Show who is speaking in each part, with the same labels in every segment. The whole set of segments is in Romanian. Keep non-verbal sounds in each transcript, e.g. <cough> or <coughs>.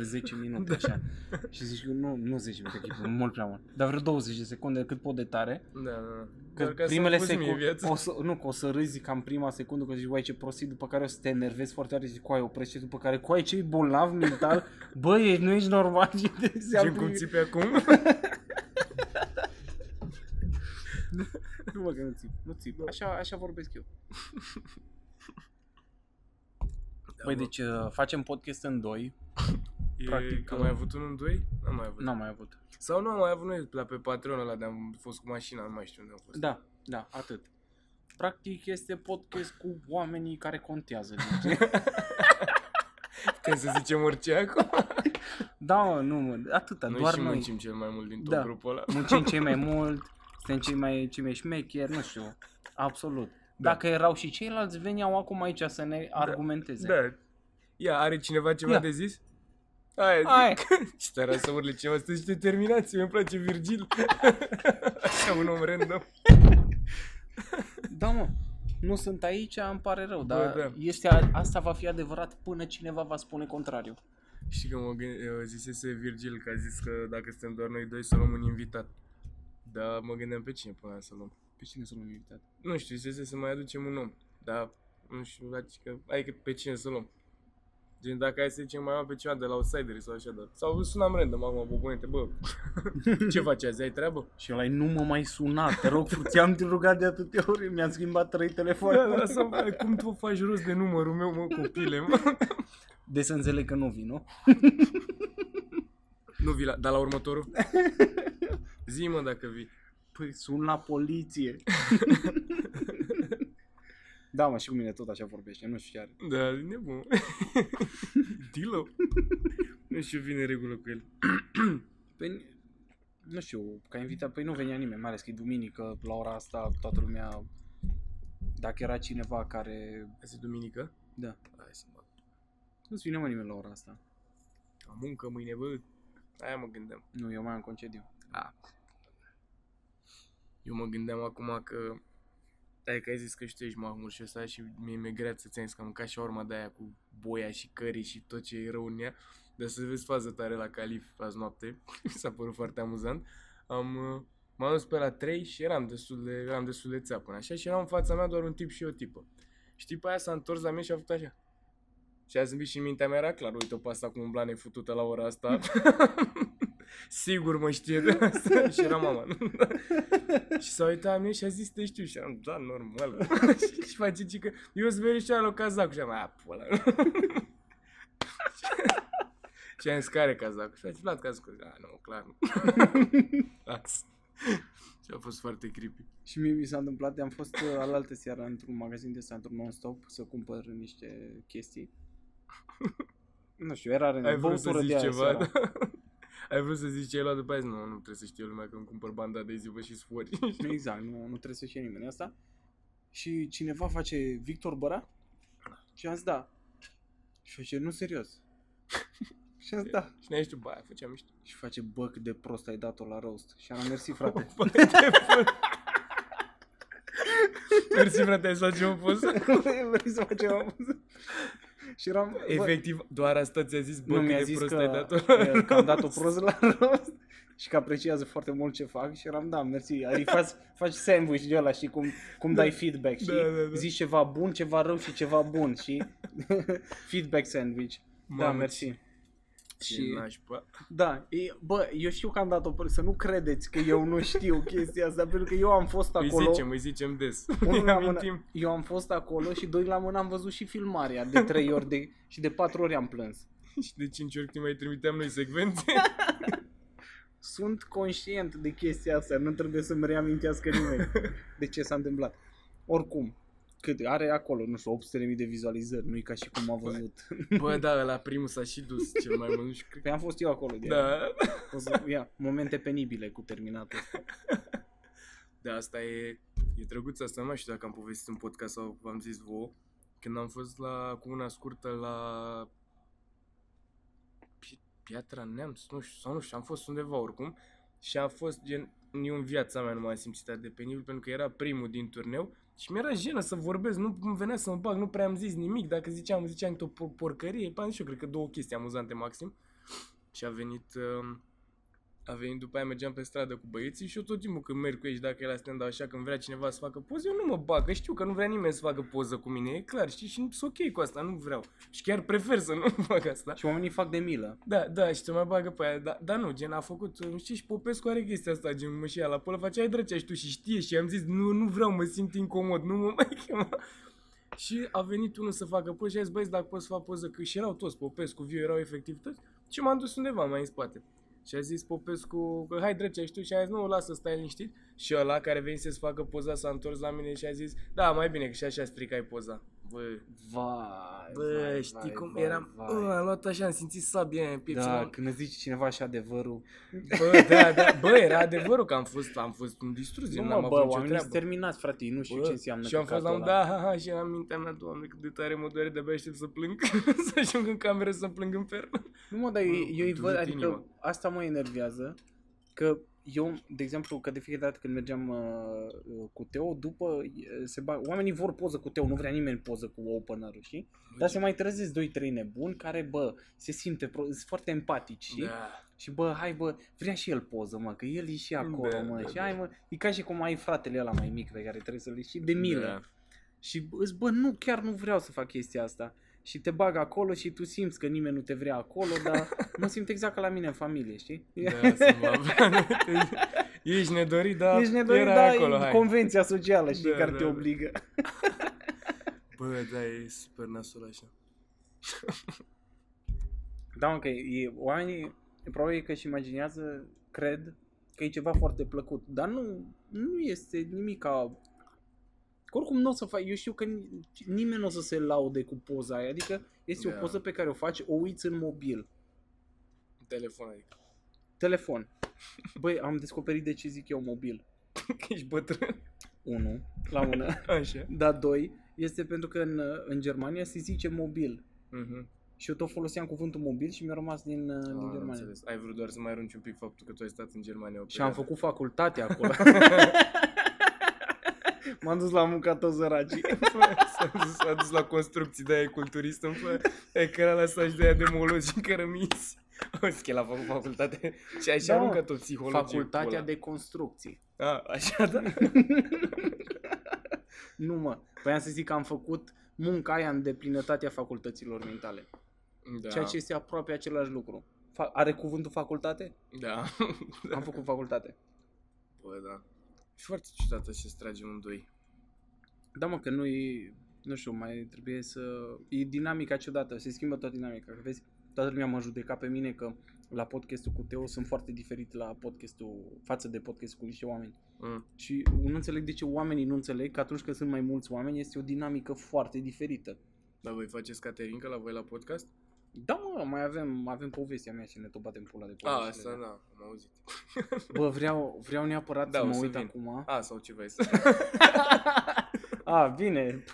Speaker 1: efectiv să zbier 10 minute așa. Și zici, nu, nu 10 minute, chipul, mult prea mult. Dar vreo 20 de secunde, cât pot de tare.
Speaker 2: Da, da, da.
Speaker 1: Că
Speaker 2: Doar ca să
Speaker 1: primele
Speaker 2: învăț mie
Speaker 1: secunde,
Speaker 2: viața.
Speaker 1: o să, nu, că o să râzi cam prima secundă, că zici, uai ce prostit, după care o să te enervezi foarte tare și zici, coai, oprește, după care, coai, ce bolnav mental, <laughs> bă, ești, nu ești normal și te se
Speaker 2: Gen cum țipi acum? <laughs> <laughs>
Speaker 1: Nu mă, că nu țip, nu țip, așa, așa vorbesc eu. Păi
Speaker 2: mă.
Speaker 1: deci uh, facem podcast în doi,
Speaker 2: E,
Speaker 1: practic,
Speaker 2: am mai avut unul în doi? N-am mai avut.
Speaker 1: n-am mai avut.
Speaker 2: Sau nu am mai avut noi la pe Patreon ăla de am fost cu mașina, nu mai știu unde am fost.
Speaker 1: Da, da, atât. Practic este podcast cu oamenii care contează. Deci.
Speaker 2: Când <laughs> să zicem orice acum.
Speaker 1: da, mă, nu, mă, atâta,
Speaker 2: Noi
Speaker 1: doar
Speaker 2: și
Speaker 1: noi.
Speaker 2: muncim cel mai mult din tot
Speaker 1: Da.
Speaker 2: grupul ăla.
Speaker 1: muncim cei mai <laughs> mult, suntem cei mai, cei mai șmecheri, nu știu, absolut.
Speaker 2: Da.
Speaker 1: Dacă erau și ceilalți, veneau acum aici să ne argumenteze.
Speaker 2: Da. Ia, are cineva ceva
Speaker 1: Ia.
Speaker 2: de zis? Hai,
Speaker 1: Hai. <laughs>
Speaker 2: Și tare să urle cineva, sunteți determinați, mi-mi place Virgil. <laughs> Așa un om random.
Speaker 1: Da, mă. Nu sunt aici, îmi pare rău,
Speaker 2: Bă,
Speaker 1: dar
Speaker 2: da.
Speaker 1: este, a- asta va fi adevărat până cineva va spune contrariu.
Speaker 2: Știi că mă gând- eu zisese Virgil că a zis că dacă suntem doar noi doi să luăm un invitat. Dar mă gândeam pe cine până să luăm.
Speaker 1: Pe cine să luăm invitat?
Speaker 2: Nu știu, zisese să mai aducem un om. Dar nu știu, adică, adică pe cine să luăm. Gen, dacă hai să zicem mai am pe cineva de la Outsideri sau așa, dar... Sau sunam random acum, bobonete, bă, <laughs> ce faci azi, ai treabă?
Speaker 1: Și ăla nu mă mai suna, te rog, ți-am rugat de atâtea ori, mi-am schimbat trei telefoane.
Speaker 2: Da, da, sau, bă, cum tu faci rost de numărul meu, mă, copile, mă? <laughs>
Speaker 1: De să înțeleg că nu vin, nu? <laughs>
Speaker 2: Nu vii la, dar la următorul? Zi, mă, dacă vii.
Speaker 1: Păi sun la poliție. Da, mă, și cu mine tot așa vorbește, nu știu ce are.
Speaker 2: Da, e nebun. <laughs> Dilo. Nu știu, vine în regulă cu el.
Speaker 1: Păi, nu știu, ca invitat, păi nu venea nimeni, mai ales că e duminică, la ora asta toată lumea, dacă era cineva care,
Speaker 2: Azi e duminică?
Speaker 1: da,
Speaker 2: Hai să mă...
Speaker 1: nu-ți vine mă nimeni la ora asta.
Speaker 2: Am muncă mâine, bă. Aia mă gândeam.
Speaker 1: Nu, eu mai am concediu.
Speaker 2: A. Eu mă gândeam acum că... Ai că ai zis că și tu ești mahmur și ăsta și mie mi-e grea să ți că am mâncat și urma de aia cu boia și cării și tot ce e rău în ea. Dar să vezi fază tare la Calif azi noapte. <laughs> Mi s-a părut foarte amuzant. Am, uh, m-am dus pe la 3 și eram destul de, eram destul de țeapă așa și era în fața mea doar un tip și o tipă. Și tipa aia s-a întors la mine și a făcut așa. Și a zâmbit și în mintea mea era clar, uite-o pe asta cu umbla nefutută la ora asta. <laughs> Sigur mă știe de <laughs> asta. și era mama. <laughs> și s-a uitat la mine și a zis, te știu. Și am, da, normal. <laughs> și face ce că eu sunt very shallow cazac. Și am, a, pula. și am zis, care cazac? Și a zis, Vlad cazac. A, nu, clar nu. Las. și a fost foarte creepy.
Speaker 1: Și mie mi s-a întâmplat, am fost uh, alaltă seară într-un magazin de ăsta, într-un non-stop, să cumpăr niște chestii. Nu știu, era rând,
Speaker 2: Ai vrut să
Speaker 1: băutură
Speaker 2: zici
Speaker 1: de aia
Speaker 2: ceva?
Speaker 1: seara.
Speaker 2: Da? Ai vrut să zici ce ai luat după aia? Nu, nu trebuie să știe lumea că îmi cumpăr banda de zivă și sfori. <laughs>
Speaker 1: Exact, nu, nu trebuie să știe nimeni asta. Și cineva face Victor Băra? Și am zis da. Și face, nu serios. <laughs> și am zis da.
Speaker 2: și ne-ai știut, bă, aia făceam mișto.
Speaker 1: Și face, bă, cât de prost ai dat-o la roast. Și am mersi, frate. <laughs>
Speaker 2: Bă, de prost. Mersi, frate, ai să facem o poză.
Speaker 1: Vrei să facem o poză? Și eram, bă,
Speaker 2: Efectiv, doar asta ți-a zis, bă,
Speaker 1: nu
Speaker 2: cât
Speaker 1: mi-a
Speaker 2: de
Speaker 1: zis
Speaker 2: prost
Speaker 1: că,
Speaker 2: ai dat-o.
Speaker 1: că am dat-o prost la <laughs> rost și că apreciază foarte mult ce fac și eram, da, mersi, adică <laughs> faci, faci sandwich de ăla, știi, cum, cum
Speaker 2: Da.
Speaker 1: dai feedback, știi?
Speaker 2: Da, da, da.
Speaker 1: Zici ceva bun, ceva rău și ceva bun, și <laughs> feedback sandwich. da,
Speaker 2: Mamă,
Speaker 1: mersi.
Speaker 2: Ce
Speaker 1: Și,
Speaker 2: nașpa.
Speaker 1: da, e, bă, eu știu că am dat-o prost, să nu credeți că eu nu știu chestia asta, pentru că eu am fost
Speaker 2: Îi
Speaker 1: acolo.
Speaker 2: zicem, îi zicem des. <laughs>
Speaker 1: Unul
Speaker 2: Îi
Speaker 1: la mână,
Speaker 2: amintim.
Speaker 1: eu am fost acolo și doi la mână am văzut și filmarea de trei ori de, și de patru ori am plâns. <laughs>
Speaker 2: Și de cinci ori când mai trimiteam noi secvențe. <laughs>
Speaker 1: Sunt conștient de chestia asta, nu trebuie să-mi reamintească nimeni de ce s-a întâmplat. Oricum, cât are acolo, nu știu, 800.000 de vizualizări, nu e ca și cum a văzut.
Speaker 2: Bă, <laughs> da, la primul s-a și dus cel mai mult. Nu știu, cred
Speaker 1: Păi am fost eu acolo de
Speaker 2: Da.
Speaker 1: O să, ia, momente penibile cu terminatul ăsta. <laughs>
Speaker 2: Da, asta e, e drăguț asta, nu mai știu dacă am povestit în podcast sau v-am zis vouă. Când am fost la, cu una scurtă la Pi- Piatra Neamț, nu știu, sau nu știu, am fost undeva oricum și a fost gen, eu în viața mea nu m-am simțit atât de penibil pentru că era primul din turneu Și mi-era jenă să vorbesc, nu îmi venea să mă bag, nu prea am zis nimic. Dacă ziceam, ziceam tot o porcărie, pe și eu cred că două chestii amuzante maxim. Și a venit, uh, a venit după aia mergeam pe stradă cu băieții și eu tot timpul când merg cu ei și dacă e la stand așa când vrea cineva să facă poză, eu nu mă bag, că știu că nu vrea nimeni să facă poză cu mine, e clar, știi, și sunt ok cu asta, nu vreau. Și chiar prefer să nu <laughs> fac asta.
Speaker 1: Și oamenii fac de milă.
Speaker 2: Da, da, și te mai bagă pe aia, da, dar nu, gen a făcut, nu știi, și Popescu are chestia asta, gen mă și ia la polă, face ai drăcea și tu și știe și am zis, nu, nu vreau, mă simt incomod, nu mă <laughs> mai chema. Și a venit unul să facă poză și a zis, băi, dacă poți să fac poză, că și erau toți, Popescu, Viu, erau efectiv toți, și m-am dus undeva mai în spate. Și a zis Popescu că hai drăcea și tu și a zis nu, lasă, stai liniștit. Și ăla care venise să facă poza s-a întors la mine și a zis da, mai bine că și așa stricai poza. Bă,
Speaker 1: Vai,
Speaker 2: bă
Speaker 1: vai,
Speaker 2: știi
Speaker 1: vai,
Speaker 2: cum
Speaker 1: vai,
Speaker 2: eram,
Speaker 1: vai.
Speaker 2: Bă, am luat așa, am simțit sabia în piept și
Speaker 1: Da,
Speaker 2: m-am-
Speaker 1: când îți zice cineva așa adevărul.
Speaker 2: Bă, da, da, bă, era adevărul că am fost, am fost un distrus,
Speaker 1: Nu
Speaker 2: gen,
Speaker 1: mă,
Speaker 2: n-am
Speaker 1: bă,
Speaker 2: avut nicio
Speaker 1: oamenii sunt
Speaker 2: treabă.
Speaker 1: terminați, frate, ei nu știu
Speaker 2: Bă,
Speaker 1: ce înseamnă
Speaker 2: și am fost la un
Speaker 1: căcatul ăla.
Speaker 2: da, ha, ha, și am mintea mea, doamne, cât de tare mă doare, de-abia aștept să plâng, <laughs> să ajung în cameră să plâng în pernă.
Speaker 1: Nu mă, dar eu,
Speaker 2: Mă,
Speaker 1: eu îi
Speaker 2: tu
Speaker 1: văd,
Speaker 2: de
Speaker 1: adică
Speaker 2: inimă.
Speaker 1: asta mă enervează, că eu, de exemplu, că de fiecare dată când mergeam uh, uh, cu Teo, după, uh, se bag, oamenii vor poză cu Teo, nu vrea nimeni poză cu opener știi? Dar se mai trezesc 2-3 nebuni care, bă, se simte, pro- sunt foarte empatici, știi?
Speaker 2: Da.
Speaker 1: Și bă, hai bă, vrea și el poză, mă, că el e și acolo,
Speaker 2: Da,
Speaker 1: mă,
Speaker 2: da,
Speaker 1: și
Speaker 2: da.
Speaker 1: hai mă, e ca și cum ai fratele ăla mai mic pe care trebuie să-l ieși de milă.
Speaker 2: Da.
Speaker 1: Și bă, îți, bă, nu, chiar nu vreau să fac chestia asta. Și te bag acolo și tu simți că nimeni nu te vrea acolo, dar mă simt exact ca la mine în familie, știi?
Speaker 2: Da, să mă <laughs> Ești nedorit, dar
Speaker 1: Ești nedorit,
Speaker 2: erai
Speaker 1: dar
Speaker 2: acolo,
Speaker 1: e
Speaker 2: hai.
Speaker 1: convenția socială, știi,
Speaker 2: Da,
Speaker 1: care
Speaker 2: da,
Speaker 1: te
Speaker 2: da.
Speaker 1: obligă. <laughs>
Speaker 2: Bă, da, e super nasul așa.
Speaker 1: Da, mă, că e, oamenii probabil că își imaginează, cred, că e ceva foarte plăcut, dar nu, nu este nimic ca... Că oricum nu o să faci, eu știu că ni- nimeni nu o să se laude cu poza aia, adică este
Speaker 2: Da.
Speaker 1: o poză pe care o faci, o uiți în mobil,
Speaker 2: Telefon, adică.
Speaker 1: telefon. Băi, am descoperit de ce zic eu mobil.
Speaker 2: Că <laughs> ești bătrân.
Speaker 1: Unu, la mână. <laughs>
Speaker 2: Așa.
Speaker 1: Dar doi, este pentru că în, în Germania se zice mobil.
Speaker 2: Mhm.
Speaker 1: Și eu tot foloseam cuvântul mobil și mi-a rămas din, uh, din
Speaker 2: Ah, am
Speaker 1: Germania.
Speaker 2: înțeles. Ai vrut doar să mai arunci un pic faptul că tu ai stat în Germania o
Speaker 1: Și am
Speaker 2: perioadă.
Speaker 1: făcut facultate acolo. <laughs> M-am dus la munca toți săracii. <laughs> <laughs>
Speaker 2: S-a dus, s-a dus la construcții de aia culturist în fă, e că era la staj de aia de molozi și cărămiți. <laughs> O că el a făcut facultate și așa
Speaker 1: Da, mă.
Speaker 2: aruncă tot psihologie.
Speaker 1: Facultatea
Speaker 2: pula.
Speaker 1: de construcții.
Speaker 2: A, așa, da.
Speaker 1: nu mă, voiam să zic că am făcut munca aia în deplinătatea facultăților mentale.
Speaker 2: Da.
Speaker 1: Ceea ce este aproape același lucru. Fa- are cuvântul facultate?
Speaker 2: Da.
Speaker 1: Am făcut facultate.
Speaker 2: Bă, da. E foarte ciudat așa să tragem în doi.
Speaker 1: Da, mă, că nu e, nu știu, mai trebuie să... E dinamica ciudată, se schimbă toată dinamica. Că vezi, toată lumea mă judeca pe mine că la podcastul cu Teo sunt foarte diferit la podcastul, față de podcastul cu niște oameni.
Speaker 2: Mm.
Speaker 1: Și nu înțeleg de ce oamenii nu înțeleg că atunci când sunt mai mulți oameni este o dinamică foarte diferită.
Speaker 2: Dar voi faceți caterincă la voi la podcast?
Speaker 1: Da, mă, mai avem, avem povestea mea și ne tot batem pula de
Speaker 2: A,
Speaker 1: poveste.
Speaker 2: asta da, am auzit. <laughs>
Speaker 1: Bă, vreau, vreau neapărat
Speaker 2: Da,
Speaker 1: să
Speaker 2: o
Speaker 1: mă
Speaker 2: să
Speaker 1: uit
Speaker 2: vin.
Speaker 1: acum.
Speaker 2: A, sau ce vrei să...
Speaker 1: A, <laughs> bine.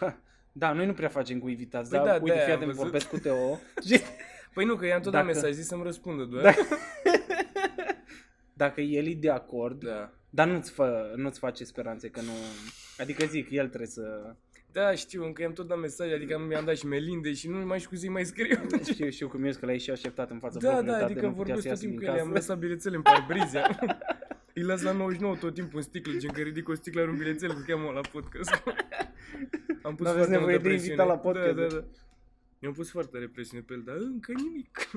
Speaker 1: Da, noi nu prea facem cu invitați,
Speaker 2: Păi
Speaker 1: dar
Speaker 2: da,
Speaker 1: uite,
Speaker 2: de-aia
Speaker 1: fii
Speaker 2: am
Speaker 1: atent,
Speaker 2: văzut.
Speaker 1: vorbesc cu Teo. <laughs> Și
Speaker 2: Păi nu, că i-am tot dat
Speaker 1: Dacă-
Speaker 2: mesaj, zis să-mi răspundă doar.
Speaker 1: Dacă- dacă el e de acord,
Speaker 2: Da.
Speaker 1: dar nu-ți, fă, nu-ți face speranțe că nu... Adică zic, el trebuie să...
Speaker 2: Da, știu, încă i-am tot dat mesaj, adică mi-am dat și melinde și nu mai știu cu zi mai scriu. <laughs>
Speaker 1: Știu, știu cum ești, că l-ai și așteptat în fața
Speaker 2: Da,
Speaker 1: blocului
Speaker 2: da,
Speaker 1: tău,
Speaker 2: adică
Speaker 1: de nu putea
Speaker 2: vorbesc
Speaker 1: să
Speaker 2: tot
Speaker 1: iasă
Speaker 2: timpul
Speaker 1: din
Speaker 2: cu el,
Speaker 1: casă.
Speaker 2: am lăsat bilețele în parbrizia. <laughs> Îi las la 99 tot timpul în sticlă, gen că ridic o sticlă, arunc bilețele, că cheamă la podcast. <laughs> Am pus
Speaker 1: N-aveți
Speaker 2: foarte
Speaker 1: nevoie
Speaker 2: multă
Speaker 1: de
Speaker 2: presiune.
Speaker 1: invitat la podcast.
Speaker 2: Da, da, da. Mi-am pus foarte represiune pe el, dar încă nimic.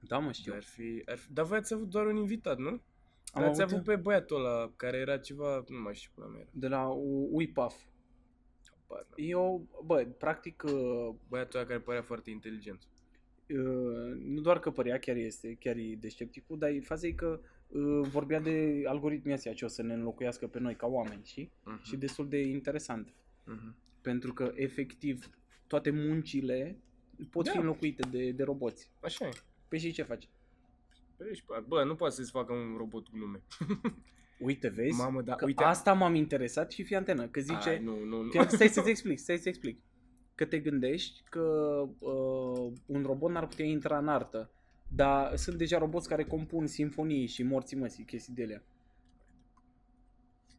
Speaker 1: Da, mă, știu.
Speaker 2: Ar fi, ar fi... Dar voi ați avut doar un invitat, nu?
Speaker 1: Am
Speaker 2: Am ați
Speaker 1: avut
Speaker 2: avut pe băiatul ăla care era ceva, nu mai știu cum era.
Speaker 1: de la U- UIPAF.
Speaker 2: Habar n-am.
Speaker 1: Eu, bă, practic, uh,
Speaker 2: Băiatul ăla care părea foarte inteligent.
Speaker 1: uh, nu doar că părea, chiar este, chiar e deștepticul, dar e faza e că uh, vorbea de algoritmii astea ce o să ne înlocuiască pe noi ca oameni, știi?
Speaker 2: Mhm.
Speaker 1: Și destul de interesant.
Speaker 2: Mhm.
Speaker 1: Pentru că, efectiv, toate muncile pot
Speaker 2: Da.
Speaker 1: fi înlocuite de, de roboți.
Speaker 2: Așa e.
Speaker 1: Păi și ce faci?
Speaker 2: Păi, ești- Bă, nu poate să-ți facă un robot glume. <laughs>
Speaker 1: Uite, vezi?
Speaker 2: Mamă, da,
Speaker 1: că
Speaker 2: uite.
Speaker 1: asta m-am interesat și fii antenă, că zice...
Speaker 2: Ai, nu, nu, nu.
Speaker 1: Fii- Stai să-ți explic, stai să-ți explic. Că te gândești că uh, un robot n-ar putea intra în artă, dar sunt deja roboți care compun simfonii și morții măsii, chestii de alea.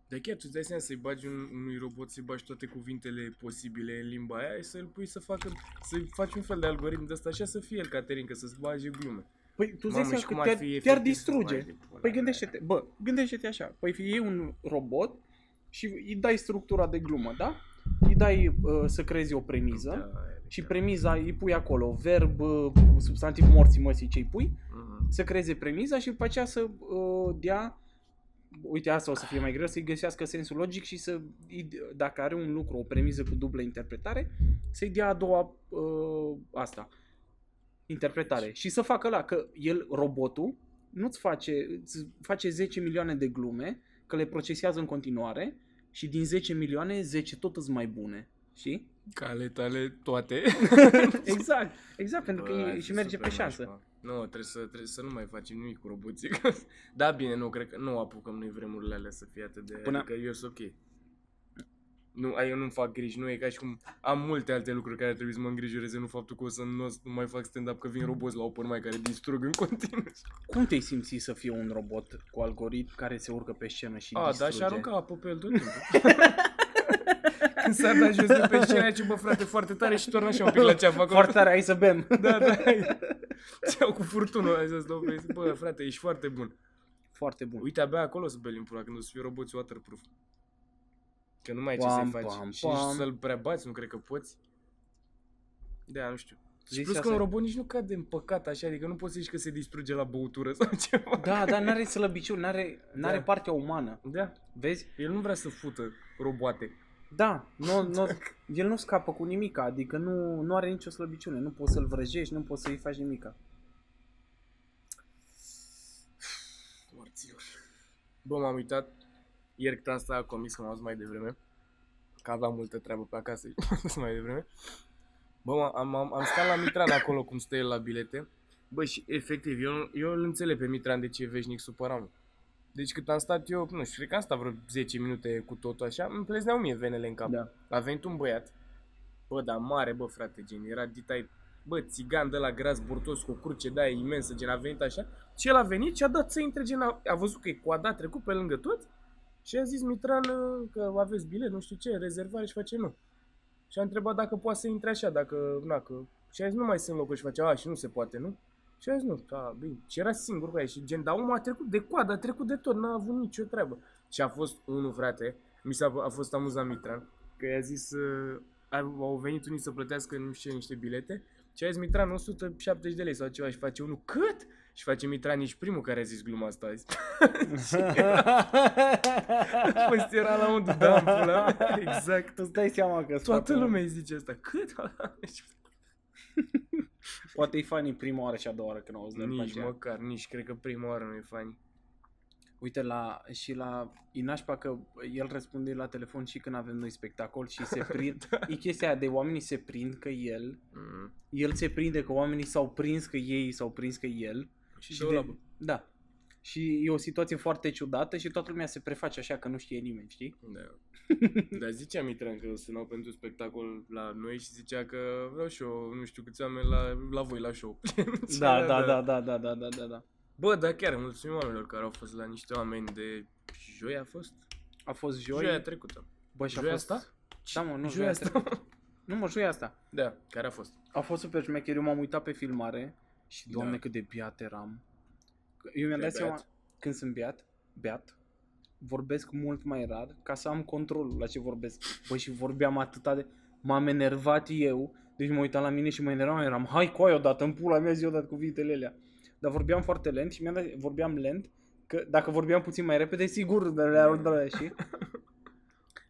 Speaker 2: Dar chiar tu îți dai seama să-i bagi un, unui robot, să-i bagi toate cuvintele posibile în limba aia și să-l pui să facă, să-i faci un fel de algoritm de ăsta așa să fie el Caterinca, să-ți bage glume.
Speaker 1: Păi tu îți dai
Speaker 2: Mamă,
Speaker 1: seama
Speaker 2: și
Speaker 1: că
Speaker 2: cum ar
Speaker 1: te-ar,
Speaker 2: fi
Speaker 1: te-ar
Speaker 2: efectiv să
Speaker 1: distruge.
Speaker 2: mai de pula
Speaker 1: Păi
Speaker 2: mea.
Speaker 1: gândește-te, bă, gândește-te așa. Păi iei un robot și îi dai structura de glumă, da? Îi dai uh, să creezi o premiză
Speaker 2: Da,
Speaker 1: și premiza îi pui acolo, verb, uh, substantiv morții măsii ce îi pui,
Speaker 2: Mhm.
Speaker 1: să creeze premiza și după aceea să uh, dea uite asta o să fie mai greu, să-i găsească sensul logic și să, îi- dacă are un lucru, o premiză cu dublă interpretare, să-i dea a doua uh, asta, interpretare. Și să facă la, că el, robotul, nu-ți face, îți face 10 milioane de glume, că le procesează în continuare și din 10 milioane, 10 tot îți mai bune. Știi?
Speaker 2: Cale tale toate. <laughs>
Speaker 1: Exact, exact, pentru că
Speaker 2: Bă, ar
Speaker 1: e,
Speaker 2: fi
Speaker 1: și merge
Speaker 2: super
Speaker 1: pe șansă.
Speaker 2: nașpa. Nu, trebuie să, trebuie să nu mai facem nimic cu roboții. da, bine, nu, cred că nu apucăm noi vremurile alea să fie atât de...
Speaker 1: Până-
Speaker 2: Până... Adică eu sunt ok. Nu, ai, eu nu-mi fac griji, nu e ca și cum am multe alte lucruri care trebuie să mă îngrijoreze, nu faptul că o să nu, o să nu mai fac stand-up, că vin roboți la open mic care distrug în continuu.
Speaker 1: Cum te-ai simți să fie un robot cu algoritm care se urcă pe scenă și
Speaker 2: A,
Speaker 1: distruge?
Speaker 2: da, și arunca apă pe el tot timpul. <laughs> Când s-a dat jos de pe scenă, ce bă, frate, foarte tare și torna așa un pic la ceafă acolo.
Speaker 1: Foarte tare, hai să bem. <laughs>
Speaker 2: Da, da. Ce-au cu furtunul ăla să stau pe Bă, frate, ești foarte bun.
Speaker 1: Foarte bun.
Speaker 2: Uite, abia acolo să belim pula, când o să fie roboți waterproof. Că nu mai ai ce
Speaker 1: Pam,
Speaker 2: să-i faci.
Speaker 1: pam,
Speaker 2: și nici
Speaker 1: pam.
Speaker 2: să-l prea bați, nu cred că poți. Da, nu știu. Și
Speaker 1: Zis
Speaker 2: plus că
Speaker 1: asta.
Speaker 2: un robot nici nu cade în păcat așa, adică nu poți să zici că se distruge la băutură <laughs> sau ceva.
Speaker 1: Da, dar n-are slăbiciuni, n-are, n-are
Speaker 2: Da.
Speaker 1: partea umană.
Speaker 2: Da,
Speaker 1: Vezi?
Speaker 2: el nu vrea să fută roboate.
Speaker 1: Da, nu, <laughs> nu, el nu scapă cu nimica, adică nu, nu are nicio slăbiciune, nu poți să-l vrăjești, nu poți să-i faci nimica.
Speaker 2: Morților. Bă, m-am uitat. Ieri când am stat la comis, că m-am dus mai devreme. Că aveam multă treabă pe acasă și <laughs> m-am dus mai devreme. Bă, m- am, am, am stat la Mitran acolo cum stă el la bilete. Bă, și efectiv, eu, eu îl înțeleg pe Mitran de ce e veșnic supărat. mă. Deci cât am stat eu, nu știu, cred că am stat vreo 10 minute cu totul așa, îmi plezneau mie venele în cap.
Speaker 1: Da.
Speaker 2: A venit un băiat, bă, dar mare, bă, frate, gen, era ditai, bă, țigan de la gras burtos cu o cruce de aia imensă, gen, a venit așa, și el a venit și a dat să intre, gen, a, a văzut că e coada, a trecut pe lângă toți și a zis Mitran uh, că aveți bilet, nu știu ce, rezervare și face nu. Și a întrebat dacă poate să intre așa, dacă, na, că... Și a zis, nu mai sunt locuri și face, a, și nu se poate, nu? Și a zis, nu, da, bine. Și era singur cu ea și gen, dar omul a trecut de coadă, a trecut de tot, n-a avut nicio treabă. Și a fost unul, frate, mi s-a a fost amuzant Mitran, că i-a zis, uh, au au venit unii să plătească nu știu ce, niște bilete și a zis Mitran 170 de lei sau ceva și face unul, cât? Și face Mitran nici primul care a zis gluma asta azi. <laughs> A fost era la unde, da, în pula mea. exact.
Speaker 1: Tu îți dai seama că
Speaker 2: Toată lumea îi zice asta. Cât? Și <laughs>
Speaker 1: Poate e funny prima oară și a doua oară când auzi de după
Speaker 2: nici
Speaker 1: aceea.
Speaker 2: măcar, nici cred că prima oară nu e funny.
Speaker 1: Uite, la, și la Inașpa că el răspunde la telefon și când avem noi spectacol și se <laughs> prind. E chestia aia de oamenii se prind că el,
Speaker 2: Mm.
Speaker 1: el se prinde că oamenii s-au prins că ei s-au prins că el.
Speaker 2: Și,
Speaker 1: de,
Speaker 2: de labă.
Speaker 1: Da. Și e o situație foarte ciudată și toată lumea se preface așa că nu știe nimeni, știi?
Speaker 2: Da. Dar zicea Mitran că o sunau pentru spectacol la noi și zicea că vreau și eu, nu știu câți oameni la, la voi la show. <laughs>
Speaker 1: Da, da, da, da, da, da, da, da, da.
Speaker 2: Bă, dar chiar mulțumim oamenilor care au fost la niște oameni de joi a fost?
Speaker 1: A fost joi.
Speaker 2: Joia trecută.
Speaker 1: Bă, și a
Speaker 2: Joia
Speaker 1: fost...
Speaker 2: asta?
Speaker 1: Da, mă, nu,
Speaker 2: Joia
Speaker 1: joia
Speaker 2: asta?
Speaker 1: asta. <laughs> Nu, mă, joia asta.
Speaker 2: Da, care a fost?
Speaker 1: A fost super șmecher, eu m-am uitat pe filmare și, doamne,
Speaker 2: Da.
Speaker 1: cât de beat eram. Eu mi-am
Speaker 2: Ce
Speaker 1: dat seama,
Speaker 2: beat?
Speaker 1: când sunt beat, beat, vorbesc mult mai rar ca să am controlul la ce vorbesc. Băi, și vorbeam atâta de... M-am enervat eu, deci mă uitam la mine și mă enervam, eram, hai cu aia odată, în pula mea zi odată cuvintele alea. Dar vorbeam foarte lent și mi-am dat, vorbeam lent, că dacă vorbeam puțin mai repede, sigur, de la de la și...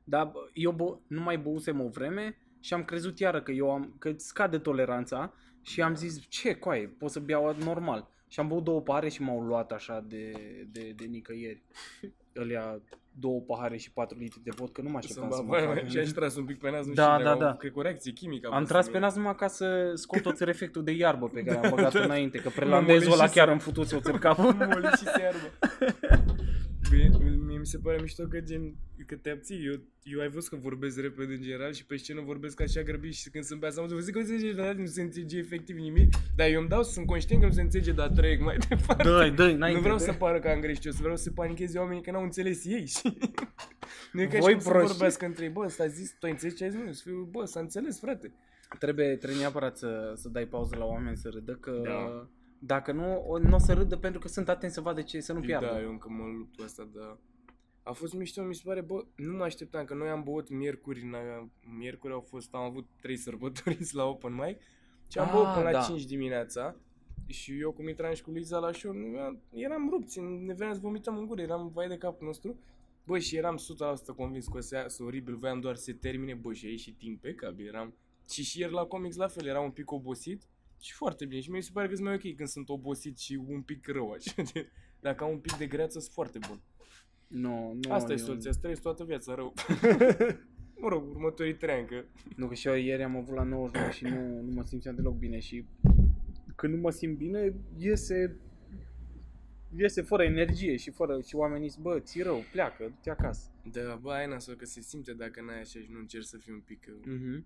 Speaker 1: Dar bă, eu bă, nu mai băusem o vreme și am crezut iară că eu am, că scade toleranța și am zis, ce coaie, pot să beau normal. Și am băut două pahare și m-au luat așa de, de, de nicăieri. Alea două pahare și 4 litri de vodcă, nu mă așteptam să mă fac.
Speaker 2: Și aș tras un pic pe nas, nu
Speaker 1: Da,
Speaker 2: știu,
Speaker 1: da,
Speaker 2: dacă au-
Speaker 1: da.
Speaker 2: Cred că o reacție chimică. a
Speaker 1: Am
Speaker 2: fost
Speaker 1: tras
Speaker 2: în
Speaker 1: pe
Speaker 2: mine.
Speaker 1: nas numai ca să scot tot efectul de iarbă pe care am băgat <laughs>
Speaker 2: Da.
Speaker 1: înainte, că
Speaker 2: M-am
Speaker 1: prelandezul ăla
Speaker 2: molit și
Speaker 1: chiar îmi futuse o țârcapă. <laughs>
Speaker 2: Moli și se iarbă. <laughs> Bine, mie mi se pare mișto că gen, că te abții. Eu, eu ai văzut că vorbesc repede în general și pe scenă vorbesc așa grăbit și când sunt pe asta, mă zic că nu se înțelege, nu se înțelege efectiv nimic, dar eu îmi dau, sunt conștient că nu se înțelege, dar trec mai <laughs> departe.
Speaker 1: Dă-i, dă-i,
Speaker 2: nu vreau să pară că am greșit, eu să vreau să panicheze oamenii că n-au înțeles ei și... <laughs> nu e ca
Speaker 1: Voi
Speaker 2: și cum să
Speaker 1: proști.
Speaker 2: vorbească între ei, bă, ăsta a zis, tu ai înțeles ce ai zis, nu, să fiu, bă, s-a înțeles, frate.
Speaker 1: Trebuie, trebuie neapărat să, să dai pauză la oameni să râdă, că
Speaker 2: Da.
Speaker 1: Dacă nu, o- nu o să râdă pentru că sunt atenți să vadă ce, să nu piardă.
Speaker 2: Da, eu încă mă lupt cu asta, dar a fost mișto, mi se pare, bă, nu mă așteptam, că noi am băut miercuri, în, miercuri au fost, am avut trei sărbători la open mic și am
Speaker 1: Ah,
Speaker 2: băut până la
Speaker 1: da.
Speaker 2: 5 dimineața și eu cu Mitran și cu Liza la show, nu eram, eram rupți, ne veneam să vomităm în gură, eram vai de capul nostru. Bă, și eram 100% convins că o să iasă oribil, voiam doar să se termine, bă, și a ieșit impecabil, eram... Și și ieri la comics la fel, eram un pic obosit și foarte bine. Și mi se pare că sunt mai ok când sunt obosit și un pic rău, așa. De, dacă am un pic de greață, sunt foarte bun.
Speaker 1: Nu, nu.
Speaker 2: Asta e
Speaker 1: eu-
Speaker 2: soluția, să trăiesc toată viața rău. <laughs> mă rog, următorii trei ani, că...
Speaker 1: Nu, că și eu ieri am avut la 99 și nu, nu mă simțeam deloc bine și când nu mă simt bine, iese iese fără energie și fără și oamenii zic, bă, ți rău, pleacă, du-te acasă.
Speaker 2: Da, bă, ai nasol că se simte dacă n-ai așa și nu încerci să fii un pic... uh,
Speaker 1: Mhm.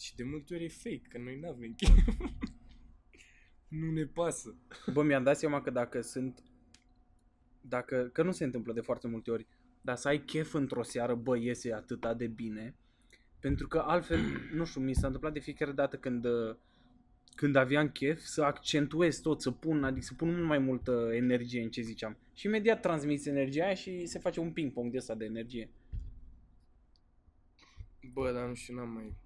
Speaker 2: Și de multe ori e fake, că noi n-avem chef. <laughs> nu ne pasă.
Speaker 1: Bă, mi-am dat seama că dacă sunt dacă, că nu se întâmplă de foarte multe ori, dar să ai chef într-o seară, bă, iese atâta de bine, pentru că altfel, <clears throat> nu știu, mi s-a întâmplat de fiecare dată când, uh, când aveam chef să accentuez tot, să pun, adică să pun mult mai multă energie în ce ziceam. Și imediat transmiți energia aia și se face un ping-pong de ăsta de energie.
Speaker 2: Bă, dar nu știu, n-am mai...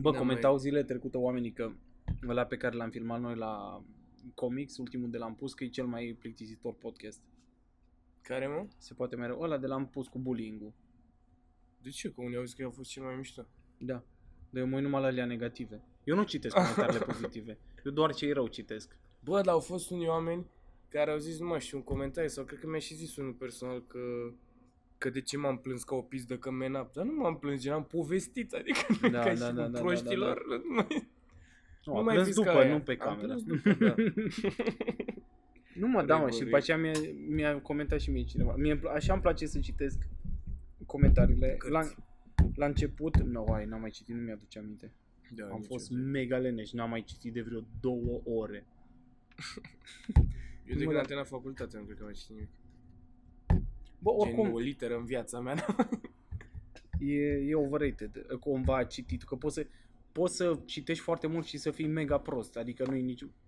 Speaker 1: Bă,
Speaker 2: Da,
Speaker 1: comentau zilele trecute oamenii că ăla pe care l-am filmat noi la Comics, ultimul de l-am pus, că e cel mai plictisitor podcast.
Speaker 2: Care, mă?
Speaker 1: Se poate mereu. Ăla de l-am pus cu bullying-ul.
Speaker 2: De ce? Că unii au zis că a fost cel mai mișto.
Speaker 1: Da. Dar eu mă uit numai la alea negative. Eu nu citesc <laughs> comentariile pozitive. Eu doar cei rău citesc.
Speaker 2: Bă, dar au fost unii oameni care au zis, nu mai știu, un comentariu sau cred că mi-a și zis unul personal că că de ce m-am plâns ca o pizdă că man up. Dar nu m-am plâns, gen am povestit, adică nu
Speaker 1: Da,
Speaker 2: ca
Speaker 1: da,
Speaker 2: și
Speaker 1: da,
Speaker 2: cu
Speaker 1: da,
Speaker 2: proștilor. Nu mai-
Speaker 1: Nu,
Speaker 2: Nu
Speaker 1: am
Speaker 2: mai
Speaker 1: plâns
Speaker 2: fiți ca
Speaker 1: după,
Speaker 2: aia.
Speaker 1: nu pe
Speaker 2: Am
Speaker 1: camera.
Speaker 2: plâns după, da. <laughs>
Speaker 1: nu mă, da mă, și
Speaker 2: Regulă.
Speaker 1: după aceea mi-a, mi-a comentat și mie cineva. Mie, îmi pl- așa îmi place să citesc comentariile.
Speaker 2: Cât?
Speaker 1: La, la început, nu, ai, n-am mai citit, nu mi-aduce aminte.
Speaker 2: Da,
Speaker 1: Am
Speaker 2: nici
Speaker 1: fost
Speaker 2: eu.
Speaker 1: mega leneș, n-am mai citit de vreo două ore. <laughs>
Speaker 2: Eu de
Speaker 1: Mă,
Speaker 2: când
Speaker 1: da.
Speaker 2: am terminat facultatea, nu cred că am mai citit nimic.
Speaker 1: Bă,
Speaker 2: Gen
Speaker 1: oricum,
Speaker 2: o literă în viața mea. <laughs>
Speaker 1: e, e overrated, cumva citit, că poți să, poți să citești foarte mult și să fii mega prost, adică nu e niciun... <laughs>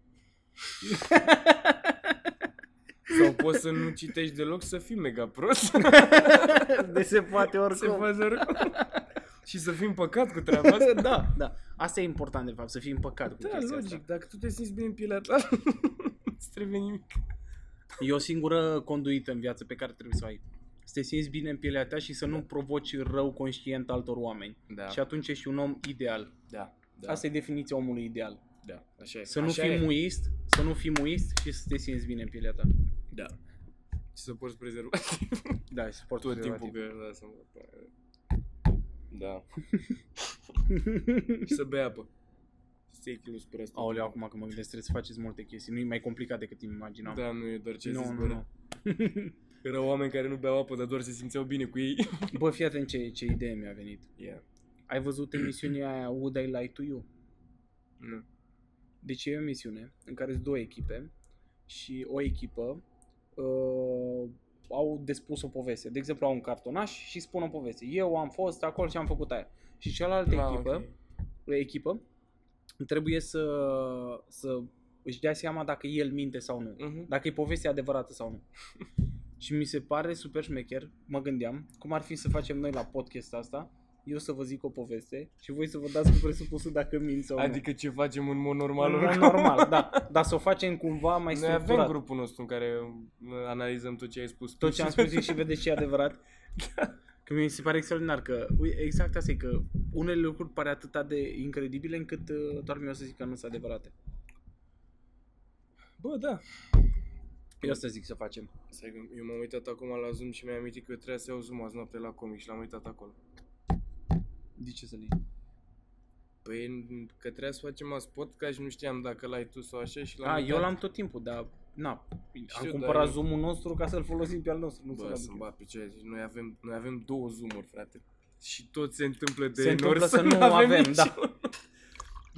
Speaker 2: Sau poți să nu citești deloc să fii mega prost. <laughs>
Speaker 1: de se poate
Speaker 2: Se
Speaker 1: oricum.
Speaker 2: poate oricum. Și să fii împăcat cu treaba asta.
Speaker 1: da, da. Asta e important, de fapt, să fii împăcat cu
Speaker 2: Da,
Speaker 1: chestia
Speaker 2: logic.
Speaker 1: asta.
Speaker 2: Dacă tu te simți bine în pielea ta, nu-ți trebuie nimic.
Speaker 1: E o singură conduită în viață pe care trebuie să o ai. Să te simți bine în pielea ta și să nu provoci rău conștient altor oameni.
Speaker 2: Da,
Speaker 1: Și atunci ești un om ideal.
Speaker 2: da, da.
Speaker 1: Asta e definiția omului ideal.
Speaker 2: da, așa e.
Speaker 1: Să nu
Speaker 2: așa
Speaker 1: fii
Speaker 2: e.
Speaker 1: muist, să nu fii muist și să te simți bine în pielea ta.
Speaker 2: Da. Și să porți prezervativ <laughs>
Speaker 1: Da, și sport
Speaker 2: tot timpul că da, să mă... Da. Și să <laughs> <laughs> bei apă. Să iei kilul spre asta.
Speaker 1: Aoleu, acum că mă gândesc, trebuie să faceți multe chestii. Nu e mai complicat decât îmi imaginam.
Speaker 2: Da, nu e doar ce
Speaker 1: nu,
Speaker 2: zis,
Speaker 1: nu,
Speaker 2: bă,
Speaker 1: nu. <laughs>
Speaker 2: Erau oameni care nu beau apă, dar doar se simțeau bine cu ei.
Speaker 1: Bă, fii atent ce, ce idee mi-a venit.
Speaker 2: Yeah.
Speaker 1: Ai văzut emisiunea aia Would I Lie To You?
Speaker 2: Nu.
Speaker 1: Deci e o emisiune în care sunt două echipe și o echipă uh, au de spus o poveste. De exemplu, au un cartonaș și spun o poveste. Eu am fost acolo și am făcut aia. Și cealaltă
Speaker 2: Ah,
Speaker 1: echipă,
Speaker 2: ok.
Speaker 1: o echipă trebuie să, să își dea seama dacă el minte sau nu.
Speaker 2: Mhm.
Speaker 1: Dacă e povestea adevărată sau nu. <laughs> și mi se pare super șmecher, mă gândeam, cum ar fi să facem noi la podcast asta, eu să vă zic o poveste și voi să vă dați cu presupusul dacă mint sau
Speaker 2: Adică ce facem în mod
Speaker 1: nu.
Speaker 2: normal?
Speaker 1: În
Speaker 2: în
Speaker 1: mod
Speaker 2: oricum?
Speaker 1: normal, da. Dar să o facem cumva mai
Speaker 2: Noi avem
Speaker 1: structurat.
Speaker 2: grupul nostru în care uh, analizăm tot ce ai spus. tu
Speaker 1: Tot ce am spus eu și vedeți ce e adevărat. <laughs> Că mi se pare extraordinar că, ui, exact asta e că unele lucruri pare atât de incredibile încât uh, doar mi-o să zic că nu sunt adevărate.
Speaker 2: Bă, da.
Speaker 1: Eu asta zic să facem.
Speaker 2: Stai că eu m-am uitat acum la Zoom și mi-am amintit că eu trebuia să iau Zoom azi noapte la comic și l-am uitat acolo.
Speaker 1: De ce să le
Speaker 2: Păi că trebuia să facem azi podcast și nu știam dacă l-ai tu sau așa și l-am
Speaker 1: A,
Speaker 2: uitat.
Speaker 1: eu l-am tot timpul, dar Na, am
Speaker 2: Știu,
Speaker 1: cumpărat
Speaker 2: dar eu-
Speaker 1: zoom-ul nostru ca să-l folosim pe al nostru, nu
Speaker 2: Bă,
Speaker 1: să-l
Speaker 2: să-mi
Speaker 1: aduc.
Speaker 2: bat pe ce zici. Noi avem, noi avem două zoom frate. Și tot se întâmplă de
Speaker 1: Se
Speaker 2: nori
Speaker 1: întâmplă să nu
Speaker 2: n-avem
Speaker 1: avem,
Speaker 2: niciunul.
Speaker 1: da.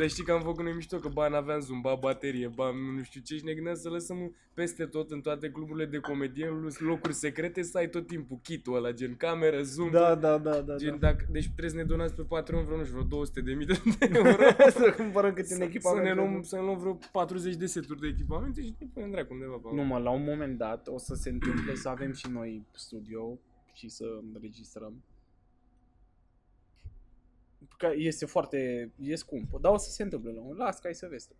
Speaker 2: Dar știi că am făcut noi mișto, că ba n-aveam zoom, ba baterie, ba nu știu ce și ne gândeam să lăsăm peste tot în toate cluburile de comedie, în locuri secrete, să ai tot timpul kit-ul ăla, gen cameră, zoom,
Speaker 1: Da, da, da, da.
Speaker 2: Gen,
Speaker 1: da.
Speaker 2: dacă, deci trebuie să ne donați pe Patreon vreo, nu știu, vreo 200 de mii de euro. <laughs>
Speaker 1: să cumpărăm câte un
Speaker 2: să,
Speaker 1: echipament.
Speaker 2: să, ne luăm, să ne luăm vreo 40 de seturi de echipamente și ne punem dracu undeva pe
Speaker 1: Nu
Speaker 2: acolo.
Speaker 1: mă, la un moment dat o să se întâmple să avem și noi studio și să înregistrăm. Că este foarte, e scump, dar o să se întâmple la un Las, ca ai să vezi. tu.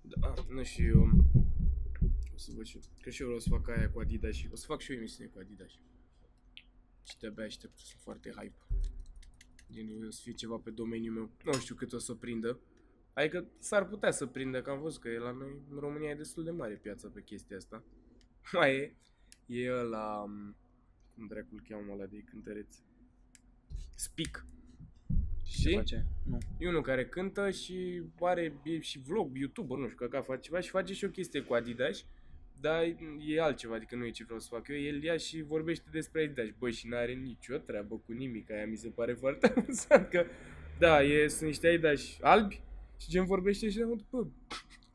Speaker 2: Da, nu știu eu. O să văd și eu. Că și eu vreau să fac aia cu Adidas și o să fac și eu emisiune cu Adidas. Și de-abia aștept, sunt foarte hype. Gen, o să fie ceva pe domeniul meu. Nu știu cât o să prindă. Adică s-ar putea să prindă, că am văzut că e la noi, în România e destul de mare piața pe chestia asta. <laughs> Mai e, e ăla, cum dracul îl cheamă ăla de cântăreț? Speak.
Speaker 1: Ce
Speaker 2: Și?
Speaker 1: face? Nu.
Speaker 2: E unul care cântă și are e și vlog, YouTuber, nu știu, că face ceva și face și o chestie cu Adidas, dar e altceva, adică nu e ce vreau să fac eu. El ia și vorbește despre Adidas, băi, și n-are nicio treabă cu nimic, aia mi se pare foarte <laughs> amuzant, că da, e, sunt niște Adidas albi și gen vorbește și am bă,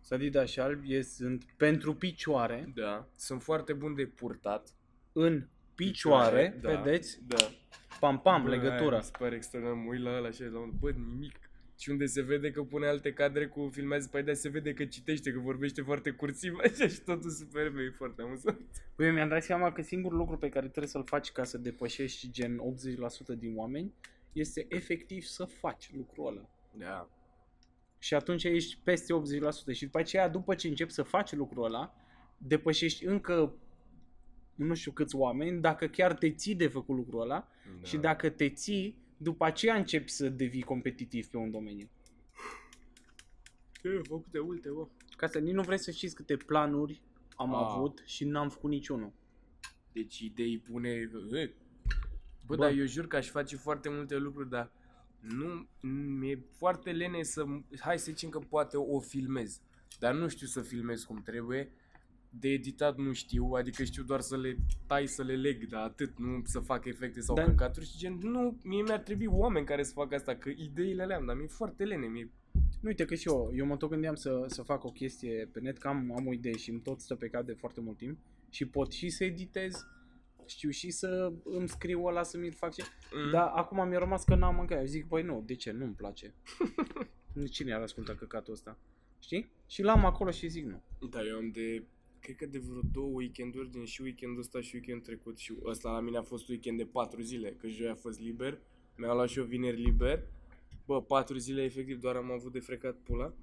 Speaker 1: Adidas și albi e, sunt pentru picioare,
Speaker 2: da, sunt foarte bun de purtat.
Speaker 1: în picioare,
Speaker 2: da,
Speaker 1: vedeți?
Speaker 2: Da.
Speaker 1: Pam, pam,
Speaker 2: Bă, aia
Speaker 1: legătura.
Speaker 2: Mi se pare extraordinar, mă uit la ăla și la un bă, nimic. Și unde se vede că pune alte cadre cu filmează pe Adidas, se vede că citește, că vorbește foarte cursiv, <laughs> așa și totul super e foarte amuzant.
Speaker 1: Păi mi-am dat seama că singurul lucru pe care trebuie să-l faci ca să depășești gen 80% din oameni este efectiv să faci lucrul ăla.
Speaker 2: Da.
Speaker 1: Și atunci ești peste 80% și după aceea, după ce începi să faci lucrul ăla, depășești încă nu știu câți oameni, dacă chiar te ții de făcut lucrul ăla
Speaker 2: da.
Speaker 1: și dacă te ții, după aceea începi să devii competitiv pe un domeniu.
Speaker 2: E, făcute multe, bă.
Speaker 1: Ca să nici nu vrei să știți câte planuri am
Speaker 2: Ah.
Speaker 1: avut și n-am făcut niciunul.
Speaker 2: Deci idei pune... E. Bă,
Speaker 1: Bă.
Speaker 2: dar eu jur că aș face foarte multe lucruri, dar nu, mi-e foarte lene să... Hai să zicem că poate o filmez, dar nu știu să filmez cum trebuie. De editat nu știu, adică știu doar să le tai, să le leg, dar atât, nu să fac efecte sau
Speaker 1: Dar-
Speaker 2: căcaturi și gen, nu, mie mi-ar trebui oameni care să facă asta, că ideile le am, dar mi-e foarte lene, mi-e
Speaker 1: Nu, uite că și eu, eu mă tot gândeam să, să fac o chestie pe net, că am, am o idee și îmi tot stă pe cap de foarte mult timp și pot și să editez, știu și să îmi scriu ăla să mi-l fac și...
Speaker 2: Mm.
Speaker 1: Dar acum mi-a rămas că n-am mâncat. Eu zic, băi nu, de ce? Nu-mi place. <laughs> Cine ar asculta căcatul ăsta? Știi? Și l-am acolo și zic nu.
Speaker 2: Da, eu am de, cred că de vreo două weekenduri din și weekendul ăsta și weekendul trecut și ăsta la mine a fost weekend de patru zile, că joi a fost liber, mi-am luat și eu vineri liber, bă, patru zile efectiv doar am avut de frecat pula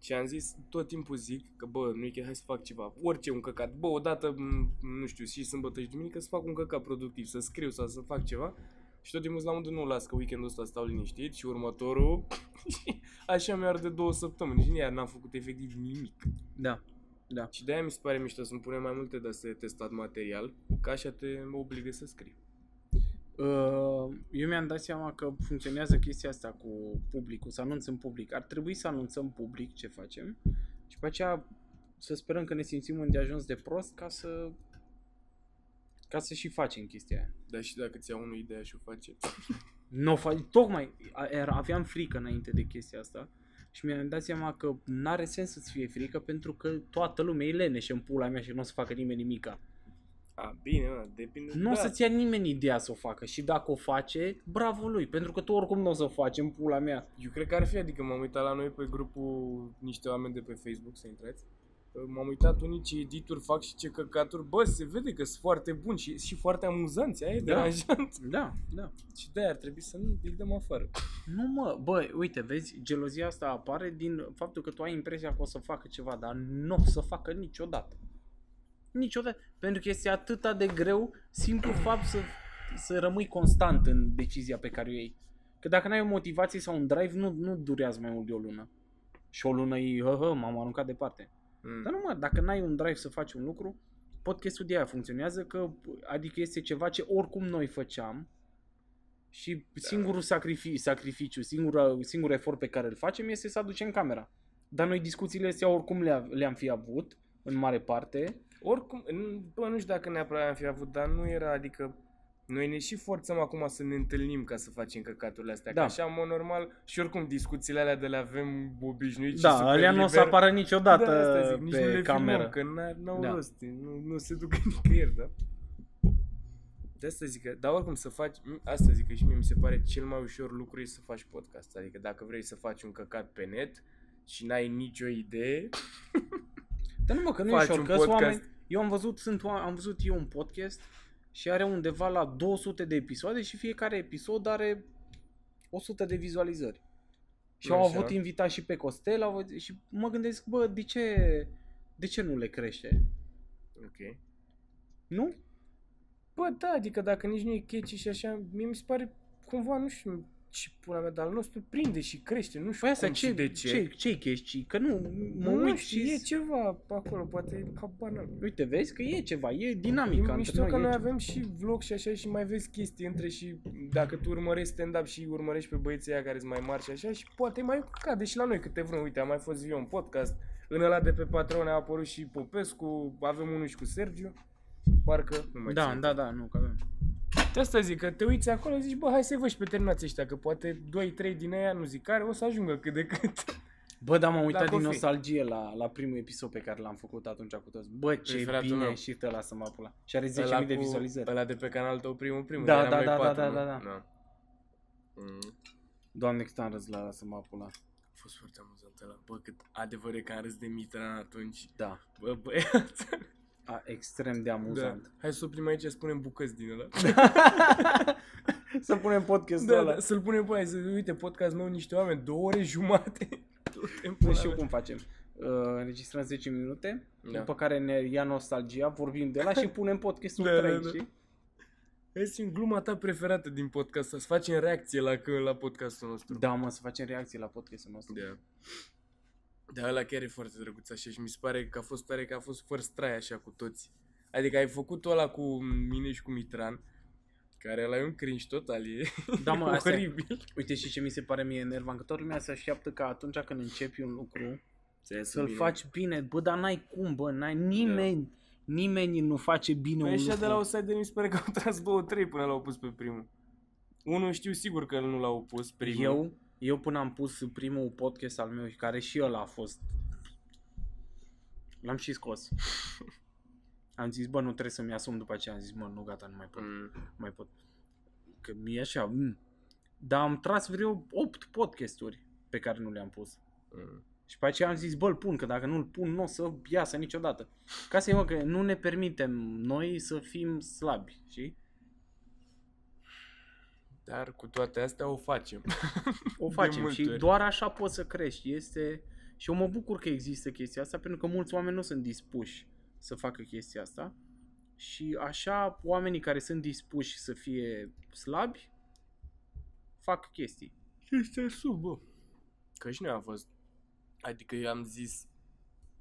Speaker 2: și am zis, tot timpul zic că bă, nu e chiar, hai să fac ceva, orice un căcat, bă, odată, m, nu știu, și sâmbătă și duminică să fac un căcat productiv, să scriu sau să fac ceva și tot timpul la unde nu las că weekendul ăsta stau liniștit și următorul <laughs> și așa mi-ar de două săptămâni și iar n-am făcut efectiv nimic.
Speaker 1: Da. Da.
Speaker 2: Și de-aia mi se pare mișto să-mi pune mai multe de astea de testat material, că așa te obligă să scrii.
Speaker 1: Uh, eu mi-am dat seama că funcționează chestia asta cu publicul, să anunțăm public. Ar trebui să anunțăm public ce facem și după aceea să sperăm că ne simțim îndeajuns de prost ca să ca să și facem chestia aia.
Speaker 2: Dar și dacă ți-a unul ideea și o face.
Speaker 1: Nu, fa- tocmai a- era, aveam frică înainte de chestia asta și mi-am dat seama că n-are sens să-ți fie frică pentru că toată lumea e leneșă în pula mea și nu o să facă nimeni nimica.
Speaker 2: A, bine, mă, depinde.
Speaker 1: Nu o
Speaker 2: da.
Speaker 1: să-ți ia nimeni ideea să o facă și dacă o face, bravo lui, pentru că tu oricum nu o să o faci în pula mea.
Speaker 2: Eu cred că ar fi, adică m-am uitat la noi pe grupul niște oameni de pe Facebook, să intrați. M-am uitat unii ce edituri fac și ce căcaturi. Bă, se vede că sunt foarte buni și, și foarte amuzanți. Aia e
Speaker 1: Da.
Speaker 2: deranjant.
Speaker 1: Da, da.
Speaker 2: Și de-aia ar trebui să nu îi dăm afară.
Speaker 1: Nu mă, bă, uite, vezi, gelozia asta apare din faptul că tu ai impresia că o să facă ceva, dar nu o să facă niciodată. Niciodată. Pentru că este atât de greu simplu fapt să, să rămâi constant în decizia pe care o iei. Că dacă n-ai o motivație sau un drive, nu, nu durează mai mult de o lună. Și o lună e, hă, hă, m-am aruncat departe.
Speaker 2: Mm.
Speaker 1: Dar nu mă, dacă n-ai un drive să faci un lucru, podcastul de aia funcționează, că, adică este ceva ce oricum noi făceam și singurul sacrifici, sacrificiu, singurul, singurul efort pe care îl facem este să aducem camera. Dar noi discuțiile astea oricum le, le-am fi avut, în mare parte.
Speaker 2: Oricum, n- bă, nu știu dacă neapărat am fi avut, dar nu era, adică noi ne și forțăm acum să ne întâlnim ca să facem căcaturile astea.
Speaker 1: Da.
Speaker 2: Că așa, în mod normal, și oricum discuțiile alea de le avem obișnuit și
Speaker 1: Da,
Speaker 2: super
Speaker 1: alea nu o să
Speaker 2: liber.
Speaker 1: apară niciodată
Speaker 2: da, asta zic, nici nu
Speaker 1: pe
Speaker 2: le
Speaker 1: cameră.
Speaker 2: Filmăm, că n- n-au
Speaker 1: Da.
Speaker 2: rost, nu, nu se duc <laughs> nicăieri, da? De asta zic că, dar oricum să faci, m- asta zic că și mie mi se pare cel mai ușor lucru e să faci podcast. Adică dacă vrei să faci un căcat pe net și n-ai nicio idee, <laughs>
Speaker 1: Dar nu mă, că nu e
Speaker 2: Faci
Speaker 1: ușor,
Speaker 2: un
Speaker 1: că sunt
Speaker 2: podcast.
Speaker 1: oameni... Eu am văzut, sunt, oa- am văzut eu un podcast și are undeva la 200 de episoade și fiecare episod are 100 de vizualizări. Și au
Speaker 2: Așa.
Speaker 1: avut invitat și pe Costel au, avut- și mă gândesc, bă, de ce, de ce nu le crește?
Speaker 2: ok.
Speaker 1: Nu?
Speaker 2: Bă, da, adică dacă nici nu e catchy și așa, mie mi se pare cumva, nu știu ce pula mea, dar al nostru prinde și crește, nu știu
Speaker 1: Păi asta,
Speaker 2: cum
Speaker 1: ce,
Speaker 2: și de ce.
Speaker 1: ce, ce chestii? Că nu, mă
Speaker 2: nu
Speaker 1: uit
Speaker 2: știu,
Speaker 1: și...
Speaker 2: e ceva acolo, poate habar n-am.
Speaker 1: Uite, vezi că e ceva, e dinamică
Speaker 2: E
Speaker 1: între
Speaker 2: mișto
Speaker 1: noi.
Speaker 2: că
Speaker 1: e
Speaker 2: noi
Speaker 1: ceva.
Speaker 2: avem și vlog și așa și mai vezi chestii între și dacă tu urmărești stand-up și urmărești pe băieții aia care sunt mai mari și așa și poate mai cade și la noi câte vrem. Uite, am mai fost eu în podcast, în ăla de pe Patreon a apărut și Popescu, avem unul și cu Sergiu, parcă, nu mai
Speaker 1: Da,
Speaker 2: țin.
Speaker 1: da, da, nu, că avem.
Speaker 2: De asta zic, că te uiți acolo zici, bă, hai să-i văd și pe terminați ăștia, că poate 2-3 din aia, nu zic care, o să ajungă cât de cât.
Speaker 1: Bă, dar m-am uitat
Speaker 2: Dacă o
Speaker 1: din
Speaker 2: fi.
Speaker 1: nostalgie la, la primul episod pe care l-am făcut atunci cu toți. Bă, ce
Speaker 2: Preferatul
Speaker 1: bine
Speaker 2: meu.
Speaker 1: a ieșit ăla să mă apula. Și are 10.000
Speaker 2: Ăla
Speaker 1: de
Speaker 2: cu-
Speaker 1: vizualizări.
Speaker 2: Ăla de pe canalul tău primul, primul,
Speaker 1: Da,
Speaker 2: de eram
Speaker 1: da,
Speaker 2: noi
Speaker 1: da,
Speaker 2: patru,
Speaker 1: da,
Speaker 2: nu?
Speaker 1: da, da.
Speaker 2: da. Mm.
Speaker 1: Doamne, cât am râs la ăla să mă apula.
Speaker 2: A fost foarte amuzant ăla. Bă, cât adevăr e că am râs de Mitran atunci.
Speaker 1: Da.
Speaker 2: Bă, băiat.
Speaker 1: A, extrem de
Speaker 2: Da.
Speaker 1: amuzant.
Speaker 2: Hai să oprim aici, spunem bucăți din ăla. <laughs>
Speaker 1: să punem podcastul
Speaker 2: Da,
Speaker 1: ăla.
Speaker 2: da, să-l punem pe aia, să uite, podcast nou, niște oameni, două ore jumate. <laughs> Du-te în
Speaker 1: Nu
Speaker 2: pula
Speaker 1: știu
Speaker 2: mea.
Speaker 1: cum facem. Uh, înregistrăm 10 minute,
Speaker 2: Da.
Speaker 1: după care ne ia nostalgia, vorbim de la și punem podcastul <laughs>
Speaker 2: Da, da,
Speaker 1: 3,
Speaker 2: da.
Speaker 1: știi?
Speaker 2: Este în gluma ta preferată din podcast, să facem reacție la, că- la podcastul nostru.
Speaker 1: Da, mă, să facem reacții la podcastul nostru.
Speaker 2: Da. Da, ăla chiar e foarte drăguț așa și mi se pare că a fost tare că a fost first try așa cu toți. Adică ai făcut ăla cu mine și cu Mitran, care ăla e un cringe total, e <laughs>
Speaker 1: Da, mă, <laughs> asta e.
Speaker 2: oribil.
Speaker 1: Uite și ce mi se pare mie enervant, că toată lumea se așteaptă ca atunci când începi un lucru,
Speaker 2: Să iasă
Speaker 1: să-l
Speaker 2: bine.
Speaker 1: faci bine. Bă, dar n-ai cum, bă, n-ai nimeni, nimeni nu face bine
Speaker 2: Păi
Speaker 1: un
Speaker 2: ăștia
Speaker 1: lucru.
Speaker 2: de la Outsider mi se pare că au tras două, trei până l-au pus pe primul. Unul știu sigur că nu l-au pus primul.
Speaker 1: Eu, eu până am pus primul podcast al meu, care și ăla a fost, l-am și scos. <laughs> Am zis, bă, nu trebuie să-mi asum după aceea. Am zis, mă, nu, gata, nu mai pot.
Speaker 2: Mm.
Speaker 1: Nu mai pot. Că mi-e așa, mm. Dar am tras vreo 8 podcasturi pe care nu le-am pus.
Speaker 2: Mm.
Speaker 1: Și pe aceea am zis, bă, îl pun, că dacă nu-l pun, nu o să iasă niciodată. Ca să mă, că nu ne permitem noi să fim slabi, știi?
Speaker 2: Dar cu toate astea o facem.
Speaker 1: O
Speaker 2: De
Speaker 1: facem
Speaker 2: multe
Speaker 1: și
Speaker 2: ori.
Speaker 1: doar așa poți să crești. Este... Și eu mă bucur că există chestia asta, pentru că mulți oameni nu sunt dispuși să facă chestia asta. Și așa, oamenii care sunt dispuși să fie slabi, fac chestii.
Speaker 2: Chestia sub, bă. Că și noi am fost. Adică eu am zis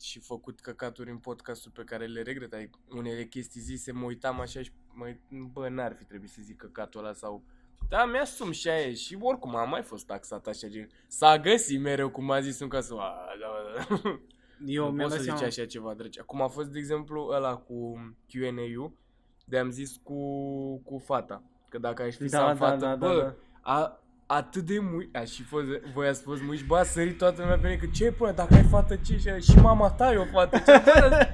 Speaker 2: și făcut căcaturi în podcastul pe care le regret. Adică unele chestii zise, mă uitam așa și mă, bă, n-ar fi trebuit să zic căcatul ăla sau... Da, mi-asum și aia e. și oricum am mai fost taxat așa gen. S-a găsit mereu cum a zis în casă. A, da, da.
Speaker 1: Eu
Speaker 2: nu
Speaker 1: mi-am
Speaker 2: pot
Speaker 1: dat
Speaker 2: să zici
Speaker 1: seama.
Speaker 2: așa ceva, drăci. Acum a fost, de exemplu, ăla cu Q&A-ul, de am zis cu, cu fata. Că dacă aș fi
Speaker 1: Da,
Speaker 2: să am
Speaker 1: da,
Speaker 2: fată,
Speaker 1: da, da,
Speaker 2: bă,
Speaker 1: da.
Speaker 2: A, atât de mui, a, și fost, voi ați fost muiși, bă, a sărit toată lumea pe mine, că ce până, dacă ai fată, ce, și, și mama ta e o fată, ce, bă,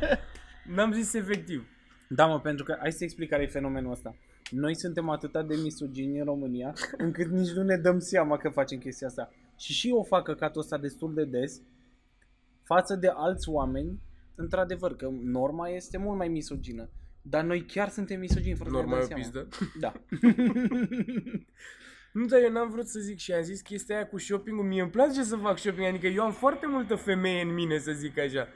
Speaker 2: <laughs> N-am zis efectiv.
Speaker 1: Da, mă, pentru că hai să explic care e fenomenul ăsta. Noi suntem atât de misogini în România, încât nici nu ne dăm seama că facem chestia asta. Și și eu fac căcatul ăsta destul de des, față de alți oameni, într-adevăr, că norma este mult mai misogină. Dar noi chiar suntem misogini, fără
Speaker 2: Normal
Speaker 1: să
Speaker 2: o
Speaker 1: ne dăm seama.
Speaker 2: pizdă.
Speaker 1: Da. <laughs>
Speaker 2: Nu, dar eu n-am vrut să zic și am zis chestia aia cu shopping-ul. Mie îmi place să fac shopping, adică eu am foarte multă femeie în mine, să zic așa.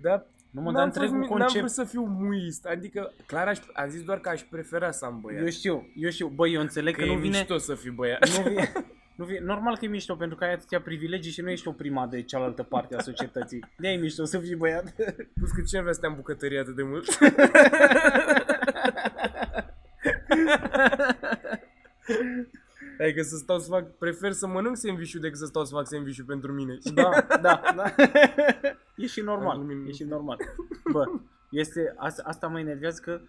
Speaker 2: Dar
Speaker 1: Nu mă,
Speaker 2: n-am,
Speaker 1: dar
Speaker 2: fost,
Speaker 1: întregul
Speaker 2: mi- n-am
Speaker 1: concept...
Speaker 2: vrut să fiu muist, adică clar aș, am zis doar că aș prefera să am băiat.
Speaker 1: Eu știu, eu știu. Băi, eu înțeleg
Speaker 2: că,
Speaker 1: că,
Speaker 2: e
Speaker 1: nu vine...
Speaker 2: mișto să fii băiat.
Speaker 1: Nu vine, <laughs> nu vine, normal că e mișto, pentru că ai atâtea privilegii și nu ești o prima de cealaltă parte a societății. <laughs> de e mișto să fii băiat.
Speaker 2: Plus că cine vrea să stea în bucătărie atât de mult? Adică să stau să fac, prefer să mănânc sandwich decât să stau să fac sandwich pentru mine. <laughs>
Speaker 1: da, da, da. E și normal,
Speaker 2: Glumim.
Speaker 1: e și normal. Bă, este, asta, asta mă enervează că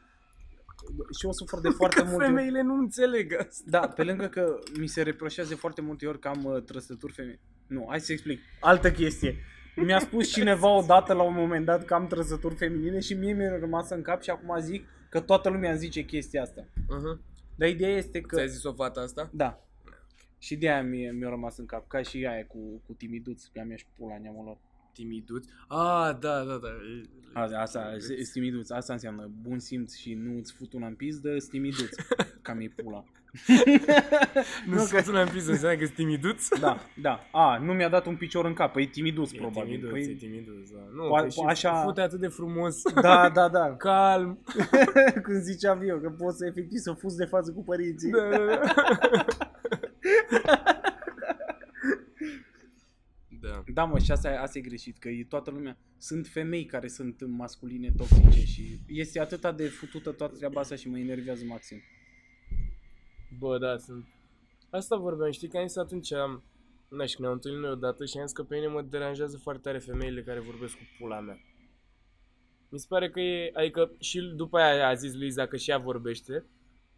Speaker 1: și eu sufăr de <laughs> foarte multe ori.
Speaker 2: Femeile nu înțeleg asta.
Speaker 1: Da, pe lângă că mi se reproșează foarte multe ori că am uh, trăsături femei. Nu, hai să explic. Altă chestie. Mi-a spus cineva odată la un moment dat că am trăsături feminine și mie mi-a rămas în cap și acum zic că toată lumea îmi zice chestia asta.
Speaker 2: Uh-huh.
Speaker 1: Dar ideea este că...
Speaker 2: Ți-a zis o fată asta?
Speaker 1: Da. Și de aia mi- mi-a rămas în cap, ca și aia cu, cu timiduț, că mi-aș și pula neamul lor.
Speaker 2: Timiduț. Ah, da, da, da.
Speaker 1: Asta, asta, stimiduț, asta înseamnă bun simț și nu îți fut una în pizdă, stimiduț, <laughs> ca mi pula. <laughs>
Speaker 2: Nu
Speaker 1: Nu,
Speaker 2: că tu n-am pus înseamnă că sunt timiduț?
Speaker 1: Da, da. A, nu mi-a dat un picior în cap, păi timiduț
Speaker 2: E
Speaker 1: probabil.
Speaker 2: timiduț,
Speaker 1: păi,
Speaker 2: e timiduț, da. Nu,
Speaker 1: Po-
Speaker 2: că și
Speaker 1: așa-
Speaker 2: fute atât de frumos.
Speaker 1: Da, da, da. <laughs>
Speaker 2: Calm.
Speaker 1: Când ziceam eu că poți să efectiv să fuzi de față cu părinții.
Speaker 2: Da, da, da. Da.
Speaker 1: Da, mă, și asta, asta e greșit, că e toată lumea. Sunt femei care sunt masculine toxice și este atâta de futută toată treaba asta și mă enervează maxim.
Speaker 2: Bă, da, sunt... Asta vorbeam, știi că am zis atunci, am... Nu știu, ne-am întâlnit noi odată și am zis că pe mine mă deranjează foarte tare femeile care vorbesc cu pula mea. Mi se pare că e, adică și după aia a zis Luiza că și ea vorbește,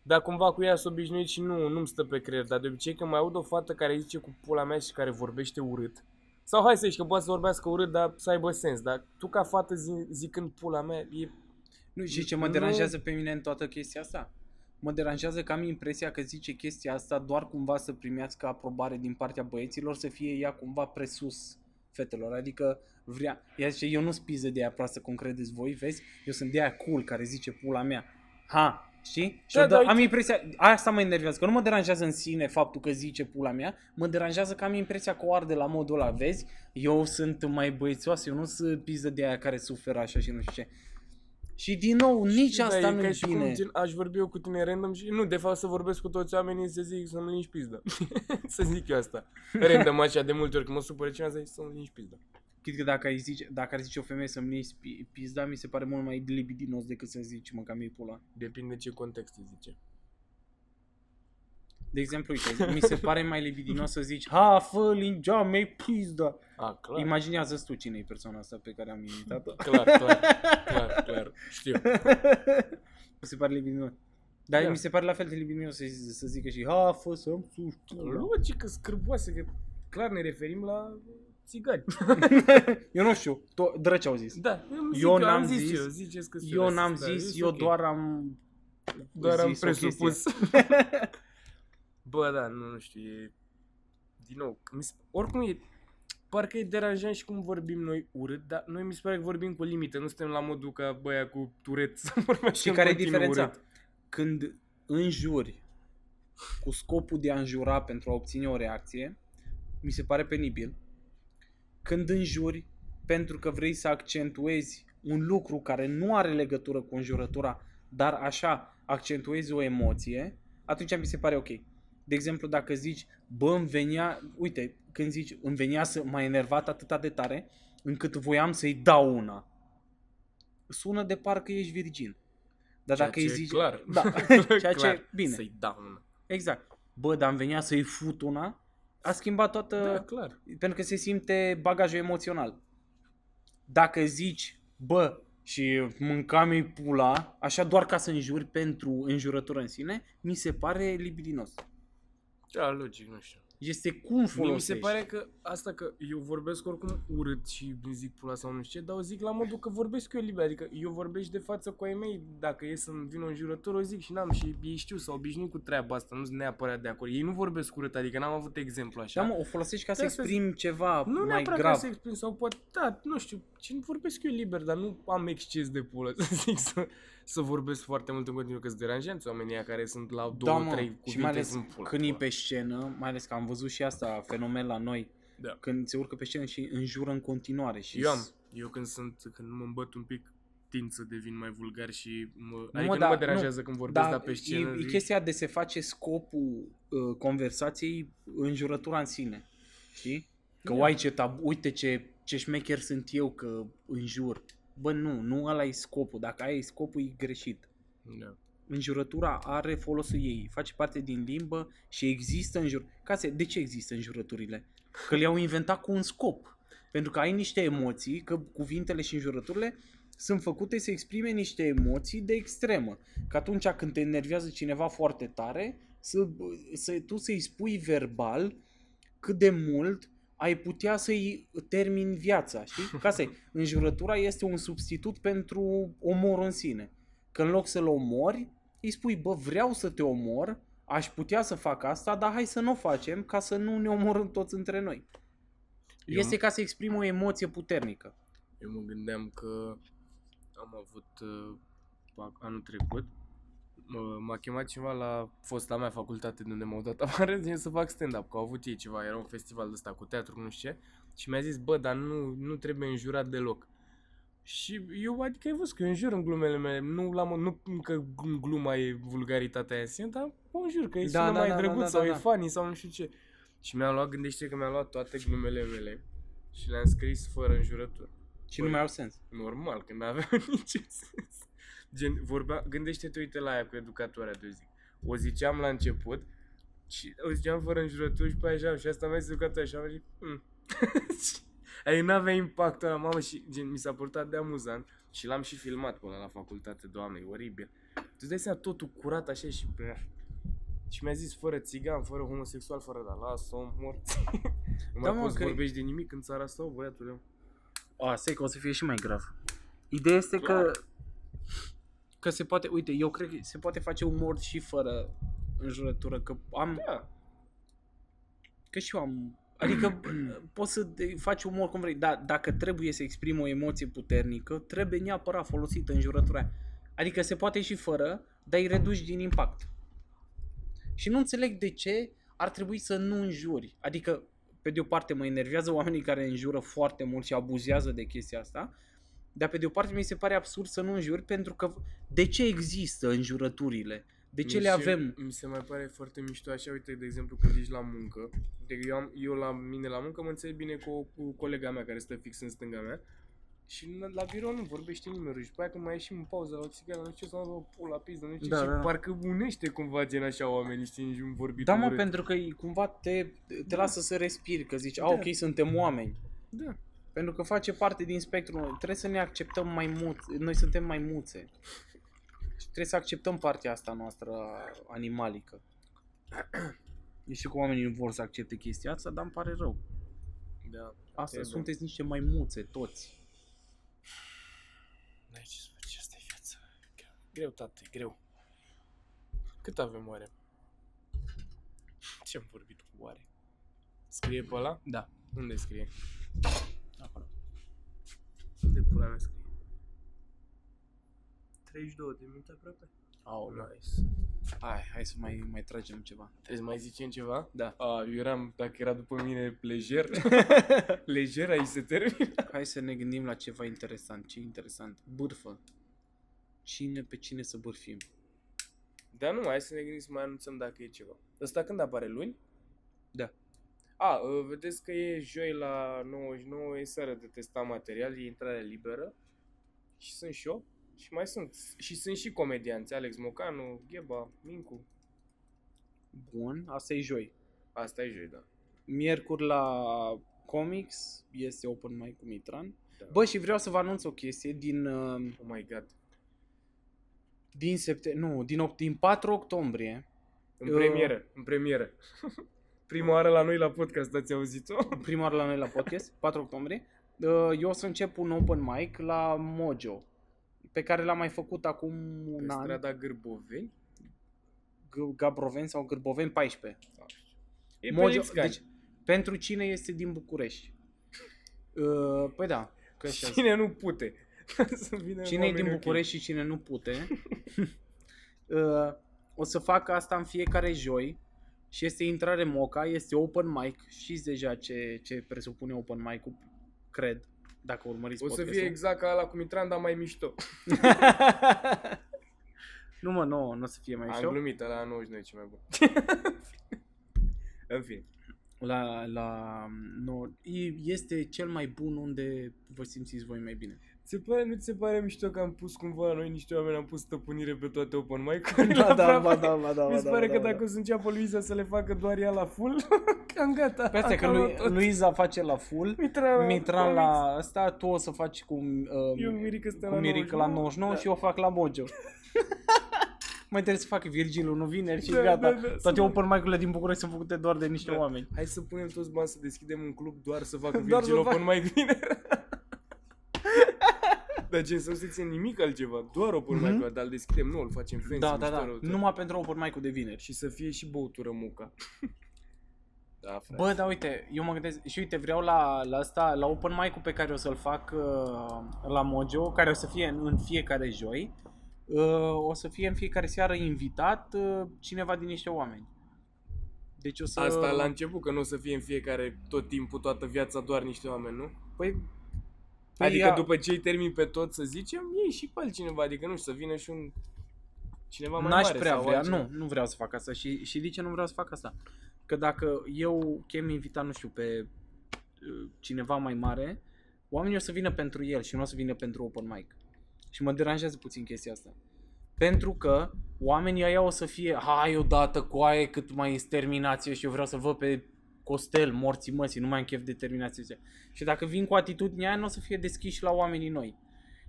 Speaker 2: dar cumva cu ea s-a obișnuit și nu, nu-mi stă pe creier, dar de obicei când mai aud o fată care zice cu pula mea și care vorbește urât, sau hai să zici că poate să vorbească urât, dar să aibă sens, dar tu ca fată zi, zicând pula mea, e...
Speaker 1: Nu, și ce mă
Speaker 2: Nu-
Speaker 1: deranjează pe mine în toată chestia asta? Mă deranjează că am impresia că zice chestia asta doar cumva să primească aprobare din partea băieților, să fie ea cumva presus fetelor. Adică vrea, ea zice, eu nu spiză de aia proastă cum credeți voi, vezi? Eu sunt de aia cool care zice pula mea. Ha, știi? Și
Speaker 2: Da,
Speaker 1: da,
Speaker 2: dar
Speaker 1: am
Speaker 2: uite-
Speaker 1: impresia, asta mă enervează, că nu mă deranjează în sine faptul că zice pula mea, mă deranjează că am impresia că o arde la modul ăla, vezi? Eu sunt mai băiețoasă, eu nu sunt piză de aia care suferă așa și nu știu ce. Și din nou, nici
Speaker 2: Da,
Speaker 1: asta
Speaker 2: e
Speaker 1: nu
Speaker 2: ca
Speaker 1: e
Speaker 2: și
Speaker 1: bine.
Speaker 2: Cum, gen, aș vorbi eu cu tine random și nu, de fapt să vorbesc cu toți oamenii să zic să-mi lingi pizda. să zic eu asta. <laughs> Random așa de multe ori când mă supără cineva să zic să-mi lingi pizda.
Speaker 1: Chit că dacă, ai zice, dacă ar zice o femeie să-mi lingi pi- pizda, mi se pare mult mai libidinos decât să zici mă cam ei pula.
Speaker 2: Depinde ce context îi zice.
Speaker 1: De exemplu, uite, mi se pare mai libidinos să zici Ha, fă lingea mei pizda.
Speaker 2: A, clar.
Speaker 1: Imaginează tu cine e persoana asta pe care am imitat-o. <laughs>
Speaker 2: Clar, clar, clar, clar. Știu.
Speaker 1: mi se pare libidinos. Dar
Speaker 2: Da.
Speaker 1: mi se pare la fel de libidinos să, să zică și Ha, fă să-mi suși pula."
Speaker 2: Logică, scârboasă, că clar ne referim la țigani. <laughs>
Speaker 1: Eu nu știu, to- drăci au zis.
Speaker 2: Da, eu, zic,
Speaker 1: Eu
Speaker 2: am
Speaker 1: n-am
Speaker 2: zis,
Speaker 1: zis-
Speaker 2: eu, ziceți că sunt
Speaker 1: Eu
Speaker 2: rasist,
Speaker 1: n-am
Speaker 2: da,
Speaker 1: zis,
Speaker 2: e
Speaker 1: eu
Speaker 2: ok.
Speaker 1: doar am
Speaker 2: Doar am
Speaker 1: zis o chestie.
Speaker 2: presupus. <laughs> Bă, da, nu, nu știu, e... Din nou, mi se... oricum e... Parcă e deranjant și cum vorbim noi urât, dar noi mi se pare că vorbim cu o limită, nu suntem la modul ca băia cu turet să <laughs> vorbească
Speaker 1: Și
Speaker 2: în
Speaker 1: care e
Speaker 2: continuu
Speaker 1: diferența?
Speaker 2: urât.
Speaker 1: Când înjuri cu scopul de a înjura pentru a obține o reacție, mi se pare penibil. Când înjuri pentru că vrei să accentuezi un lucru care nu are legătură cu înjurătura, dar așa accentuezi o emoție, atunci mi se pare ok. De exemplu, dacă zici, bă, îmi venea, uite, când zici, îmi venea să m-a enervat atâta de tare, încât voiam să-i dau una. Sună de parcă ești virgin. Dar
Speaker 2: Ceea
Speaker 1: dacă
Speaker 2: ce
Speaker 1: îi
Speaker 2: e
Speaker 1: zici...
Speaker 2: clar.
Speaker 1: Da, <laughs> ceea ce,
Speaker 2: Clar,
Speaker 1: bine,
Speaker 2: Să-i dau una.
Speaker 1: exact. Bă, dar îmi venea să-i fut una, a schimbat toată...
Speaker 2: Da, clar.
Speaker 1: pentru că se simte bagajul emoțional. Dacă zici, bă, și mâncam-i pula, așa doar ca să înjuri pentru înjurătură în sine, mi se pare libidinos.
Speaker 2: Da, logic, nu știu.
Speaker 1: Este cum
Speaker 2: Mie
Speaker 1: folosești.
Speaker 2: mi se pare că asta că eu vorbesc oricum urât și îmi zic pula sau nu știu ce, dar o zic la modul că vorbesc eu liber, adică eu vorbesc de față cu ai mei, dacă e să-mi vină un jurător, o zic și n-am și ei știu, s-au obișnuit cu treaba asta, nu sunt neapărat de acord. Ei nu vorbesc urât, adică n-am avut exemplu așa.
Speaker 1: Da, mă, o folosești ca să
Speaker 2: Da, să
Speaker 1: exprimi ceva
Speaker 2: nu
Speaker 1: mai
Speaker 2: neapărat
Speaker 1: grav.
Speaker 2: ca să exprim sau poate, da, nu știu, ce vorbesc eu liber, dar nu am exces de pulă, <laughs> să zic, să, să vorbesc foarte mult în continuu, că sunt deranjanți oamenii ăia care sunt la două,
Speaker 1: da, mă,
Speaker 2: trei
Speaker 1: și
Speaker 2: cuvinte,
Speaker 1: mai ales
Speaker 2: sunt pula.
Speaker 1: când e pe scenă, mai ales că am văzut și asta fenomen la noi,
Speaker 2: Da.
Speaker 1: când se urcă pe scenă și înjură în continuare. Și
Speaker 2: Eu am. Eu când sunt, când mă îmbăt un pic, tind să devin mai vulgar și mă,
Speaker 1: mă,
Speaker 2: adică nu
Speaker 1: da,
Speaker 2: mă
Speaker 1: nu.
Speaker 2: deranjează când vorbesc,
Speaker 1: Da,
Speaker 2: dar pe scenă
Speaker 1: e, e
Speaker 2: zic,
Speaker 1: chestia de se face scopul uh, conversației înjurătura în sine. Știi? Că
Speaker 2: Da.
Speaker 1: uai ce tab- uite ce, ce șmecher sunt eu că înjur. Bă, nu, nu ăla e scopul. Dacă ai scopul, e greșit.
Speaker 2: Da.
Speaker 1: Înjurătura are folosul ei, face parte din limbă și există înjur... Ca să... De ce există înjurăturile? Că le-au inventat cu un scop. Pentru că ai niște emoții, că cuvintele și înjurăturile sunt făcute să exprime niște emoții de extremă. Că atunci când te enervează cineva foarte tare, să, să, tu să-i spui verbal cât de mult ai putea să-i termini viața, știi? <laughs> Ca asta Înjurătura este un substitut pentru omorul în sine. Că în loc să-l omori, îi spui, bă, vreau să te omor, aș putea să fac asta, dar hai să nu o facem ca să nu ne omorâm toți între noi.
Speaker 2: Eu
Speaker 1: Este ca să exprim o emoție puternică.
Speaker 2: Eu mă gândeam că am avut uh, anul trecut, mă- m-a chemat cineva la fosta mea facultate de unde m-au dat afară <laughs> de să fac stand-up, că au avut ei ceva, era un festival de ăsta cu teatru, cu nu știu ce, și mi-a zis, bă, dar nu, nu trebuie înjurat deloc. Și eu, adică ai văzut că eu înjur în glumele mele, nu, la, nu că în gluma e vulgaritatea aia în sine, dar o înjur, că e
Speaker 1: Da,
Speaker 2: sună
Speaker 1: da,
Speaker 2: mai
Speaker 1: da, da,
Speaker 2: drăguț
Speaker 1: da,
Speaker 2: sau
Speaker 1: da,
Speaker 2: e
Speaker 1: da.
Speaker 2: funny sau nu știu ce. Și mi-am luat, gândește că mi-am luat toate glumele mele și le-am scris fără înjurături.
Speaker 1: Și
Speaker 2: Băi.
Speaker 1: nu mai au sens.
Speaker 2: Normal, că n-avea <laughs> niciun sens. Gen, vorbea, gândește-te, uite la aia cu educatoarea de zi. O ziceam la început și o ziceam fără înjurături și pe așa și asta mai educatoare și am zis, mm. <laughs> Adică n-avea impactul ăla, mamă, și gen, mi s-a părtat de amuzant și l-am și filmat până la facultate, doamne, e oribil. Tu îți dai seama totul curat așa și pe și mi-a zis fără țigan, fără homosexual, fără da, lasă-o morți. <laughs> nu
Speaker 1: Da,
Speaker 2: mai
Speaker 1: mă,
Speaker 2: poți
Speaker 1: că-
Speaker 2: vorbești de nimic în țara asta, băiatule.
Speaker 1: A, stai că o să fie și mai grav. Ideea este că
Speaker 2: Clar.
Speaker 1: că se poate, uite, eu cred că se poate face umor și fără înjurătură, că am,
Speaker 2: Da,
Speaker 1: că și eu am, adică <clears throat> poți să te- faci umor cum vrei, dar dacă trebuie să exprimi o emoție puternică, trebuie neapărat folosită înjurătura aia. Adică se poate și fără, dar îi reduci din impact. Și nu înțeleg de ce ar trebui să nu înjuri. Adică, pe de o parte mă enervează oamenii care înjură foarte mult și abuzează de chestia asta, dar pe de o parte mi se pare absurd să nu înjuri pentru că de ce există înjurăturile? De ce
Speaker 2: Mi
Speaker 1: le
Speaker 2: se-
Speaker 1: avem?
Speaker 2: Mi se mai pare foarte mișto așa, uite, de exemplu, când ești la muncă. De eu, am, eu la mine la muncă mă înțeleg bine cu, o- cu colega mea care stă fix în stânga mea. Și în- la birou nu vorbește nimeni. Și pe aia când mai ieșim în pauză la o țigară, nu știu ce, să o pula pizdă, nu știu
Speaker 1: Da,
Speaker 2: ce,
Speaker 1: da.
Speaker 2: și parcă unește cumva gen așa oamenii, știi, nici un vorbit
Speaker 1: Da, mă,
Speaker 2: urât.
Speaker 1: pentru că e- cumva te, te lasă să respiri, că zici, a,
Speaker 2: Da.
Speaker 1: ok, suntem oameni.
Speaker 2: Da.
Speaker 1: Pentru că face parte din spectrul. Trebuie să ne acceptăm mai mulți. Noi suntem mai muțe. Și trebuie să acceptăm partea asta noastră animalică. Eu știu că oamenii nu vor să accepte chestia asta, dar îmi pare rău.
Speaker 2: Da.
Speaker 1: Asta
Speaker 2: E,
Speaker 1: sunteți niște maimuțe, toți.
Speaker 2: N-ai ce să faci, asta e viața. Greu, greu tată, e greu. Cât avem oare? Ce-am vorbit cu oare? Scrie pe ăla?
Speaker 1: Da.
Speaker 2: Unde scrie?
Speaker 1: Acolo.
Speaker 2: Unde pula mea scrie? 32 de minute aproape.
Speaker 1: Aoleu.
Speaker 2: Nice.
Speaker 1: Hai, hai să mai, mai tragem ceva.
Speaker 2: Trebuie să mai zicem ceva?
Speaker 1: Da.
Speaker 2: A, eu eram, dacă era după mine, lejer. <laughs> lejer, aici se termină.
Speaker 1: Hai să ne gândim la ceva interesant. Ce interesant? Bârfă. Cine pe cine să bârfim?
Speaker 2: Dar nu, hai să ne gândim să mai anunțăm dacă e ceva. Ăsta când apare? Luni?
Speaker 1: Da.
Speaker 2: A, uh, vedeți că e joi la 99, e seară de testat material, e intrare liberă. Și sunt și eu. Și mai sunt. Și sunt și comedianți, Alex Mocanu, Gheba, Mincu.
Speaker 1: Bun, asta e joi.
Speaker 2: Asta e joi, da.
Speaker 1: Miercuri la Comics este open mic cu Mitran.
Speaker 2: da.
Speaker 1: Bă, și vreau să vă anunț o chestie din uh,
Speaker 2: Oh my god.
Speaker 1: din septembrie, nu, din, oct- din 4 octombrie.
Speaker 2: În
Speaker 1: Eu-
Speaker 2: premieră, în premieră. <laughs> Prima oară la noi la podcast, ați auzit-o? <laughs>
Speaker 1: prima oară la noi la podcast, 4 octombrie, uh, eu o să încep un open mic la Mojo, pe care l-am mai făcut acum un
Speaker 2: Pe
Speaker 1: an,
Speaker 2: strada Gârboveni.
Speaker 1: G- Gabroveni sau Gârboveni 14.
Speaker 2: E
Speaker 1: Mojo,
Speaker 2: pe Lipscani.
Speaker 1: deci, pentru cine este din București? Uh, păi da, că așa
Speaker 2: Cine nu pute? <laughs> să vină
Speaker 1: Cine e din
Speaker 2: oamenii ok.
Speaker 1: București și cine nu pute, <laughs> uh, o să fac asta în fiecare joi și este intrare moca, este open mic, știți deja ce, ce presupune open mic-ul, cred, dacă urmăriți
Speaker 2: O să
Speaker 1: podcastul.
Speaker 2: fie exact ca ăla cu Mitran, dar mai mișto. <laughs>
Speaker 1: nu mă, nu, nu o să fie mai
Speaker 2: Am
Speaker 1: mișto.
Speaker 2: glumit, ăla 99 e cel mai bun. <laughs> în fine.
Speaker 1: La, la, nu, e- este cel mai bun unde vă simțiți voi mai bine.
Speaker 2: Ți se pare, nu ți se pare mișto că am pus cumva la noi niște oameni, am pus stăpânire pe toate open mic
Speaker 1: Ba <laughs> da, ba da, ba da,
Speaker 2: Mi
Speaker 1: ba
Speaker 2: se
Speaker 1: da,
Speaker 2: pare
Speaker 1: ba
Speaker 2: că
Speaker 1: da, ba
Speaker 2: dacă o să înceapă Luiza să le facă doar ea la full, <laughs> cam gata.
Speaker 1: Pe asta e că
Speaker 2: Am
Speaker 1: lui,
Speaker 2: luat tot.
Speaker 1: Luiza face la full,
Speaker 2: Mitran,
Speaker 1: Mitran la ăsta, tu o să faci cu, uh,
Speaker 2: Eu Mirica stă
Speaker 1: cu
Speaker 2: la
Speaker 1: Mirica la 99
Speaker 2: da.
Speaker 1: și eu fac la Mojo. <laughs> mai trebuie să fac Virgilul nu vineri și
Speaker 2: Da,
Speaker 1: gata.
Speaker 2: da, da,
Speaker 1: Toate
Speaker 2: să-
Speaker 1: open mic-urile din București sunt făcute doar de niște
Speaker 2: Da.
Speaker 1: oameni.
Speaker 2: Hai să punem toți bani să deschidem un club doar să facă
Speaker 1: Doar
Speaker 2: Virgil
Speaker 1: să
Speaker 2: Open mai bine. Dar gen să nu se ține nimic altceva, doar open
Speaker 1: Mhm.
Speaker 2: mic dar îl deschidem, nu, îl facem fancy,
Speaker 1: Da, da,
Speaker 2: mișto
Speaker 1: da.
Speaker 2: rău tot.
Speaker 1: Numai pentru open mic-ul de vineri.
Speaker 2: Și să fie și băutură muca. <laughs> da, frate.
Speaker 1: Bă, da, uite, eu mă gândesc și uite, vreau la, la asta, la open mic-ul pe care o să-l fac uh, la Mojo, care o să fie în, în fiecare joi, uh, o să fie în fiecare seară invitat uh, cineva din niște oameni. Deci o să...
Speaker 2: Asta la început, că nu o să fie în fiecare, tot timpul, toată viața, doar niște oameni, nu?
Speaker 1: Păi,
Speaker 2: adică
Speaker 1: ia-
Speaker 2: după ce îi termin pe tot, să zicem, iei și pe altcineva, adică nu știu, să vină și un cineva mai
Speaker 1: N-aș
Speaker 2: mare
Speaker 1: prea
Speaker 2: sau
Speaker 1: vrea,
Speaker 2: altceva.
Speaker 1: nu, nu vreau să fac asta. Și, și de ce nu vreau să fac asta? Că dacă eu chem invitat, nu știu, pe uh, cineva mai mare, oamenii o să vină pentru el și nu o să vină pentru open mic. Și mă deranjează puțin chestia asta. Pentru că oamenii ăia o să fie, hai odată cu aia cât mai este terminație și eu vreau să-l văd pe Costel, morții măsii, nu mai am chef de terminație. astea. Și dacă vin cu atitudinea aia, nu o să fie deschiși la oamenii noi.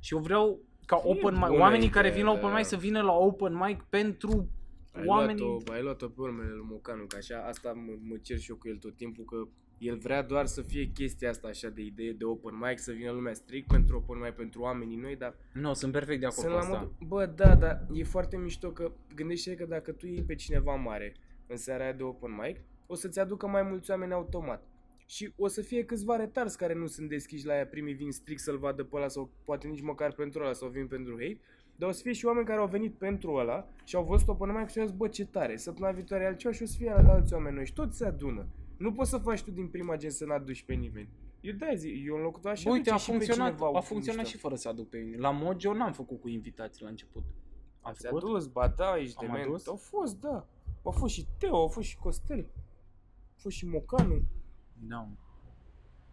Speaker 1: Și eu vreau ca
Speaker 2: E
Speaker 1: open mic,
Speaker 2: bună
Speaker 1: oamenii care
Speaker 2: ideea,
Speaker 1: vin la open
Speaker 2: da.
Speaker 1: mic să vină la open mic pentru
Speaker 2: Ai
Speaker 1: oamenii...
Speaker 2: luat-o, ai luat-o pe urmele lui Mocanu, că așa, asta mă, mă cer și eu cu el tot timpul, că el vrea doar să fie chestia asta așa de idee de open mic, să vină lumea strict pentru open mic, pentru oamenii noi, dar
Speaker 1: Nu, sunt perfect de acord
Speaker 2: sunt
Speaker 1: cu
Speaker 2: la
Speaker 1: asta.
Speaker 2: modul, bă, da, dar e foarte mișto că gândește că dacă tu iei pe cineva mare în seara aia de open mic, o să-ți aducă mai mulți oameni automat. Și o să fie câțiva retarzi care nu sunt deschiși la ea, primii vin strict să-l vadă pe ăla sau poate nici măcar pentru ăla sau vin pentru hate, dar o să fie și oameni care au venit pentru ăla și au văzut-o până mai și au zis, bă, ce tare, săptămâna viitoare e altceva și o să fie alți oameni noi și toți se adună. Nu poți să faci tu din prima gen să n-aduci pe nimeni. Eu da zic, eu în locul tău aș
Speaker 1: Bă, uite,
Speaker 2: aduce
Speaker 1: a
Speaker 2: și pe
Speaker 1: funcționat,
Speaker 2: cineva
Speaker 1: a funcționat
Speaker 2: mișto.
Speaker 1: și fără să aduc pe mine. La Mojo n-am făcut cu invitații la început. Am
Speaker 2: Ți-a
Speaker 1: făcut?
Speaker 2: dus, ba da, ești
Speaker 1: Am
Speaker 2: dement.
Speaker 1: adus?
Speaker 2: Au fost, da. Au fost și Teo, au fost și Costel. Au fost și Mocanu.
Speaker 1: Da.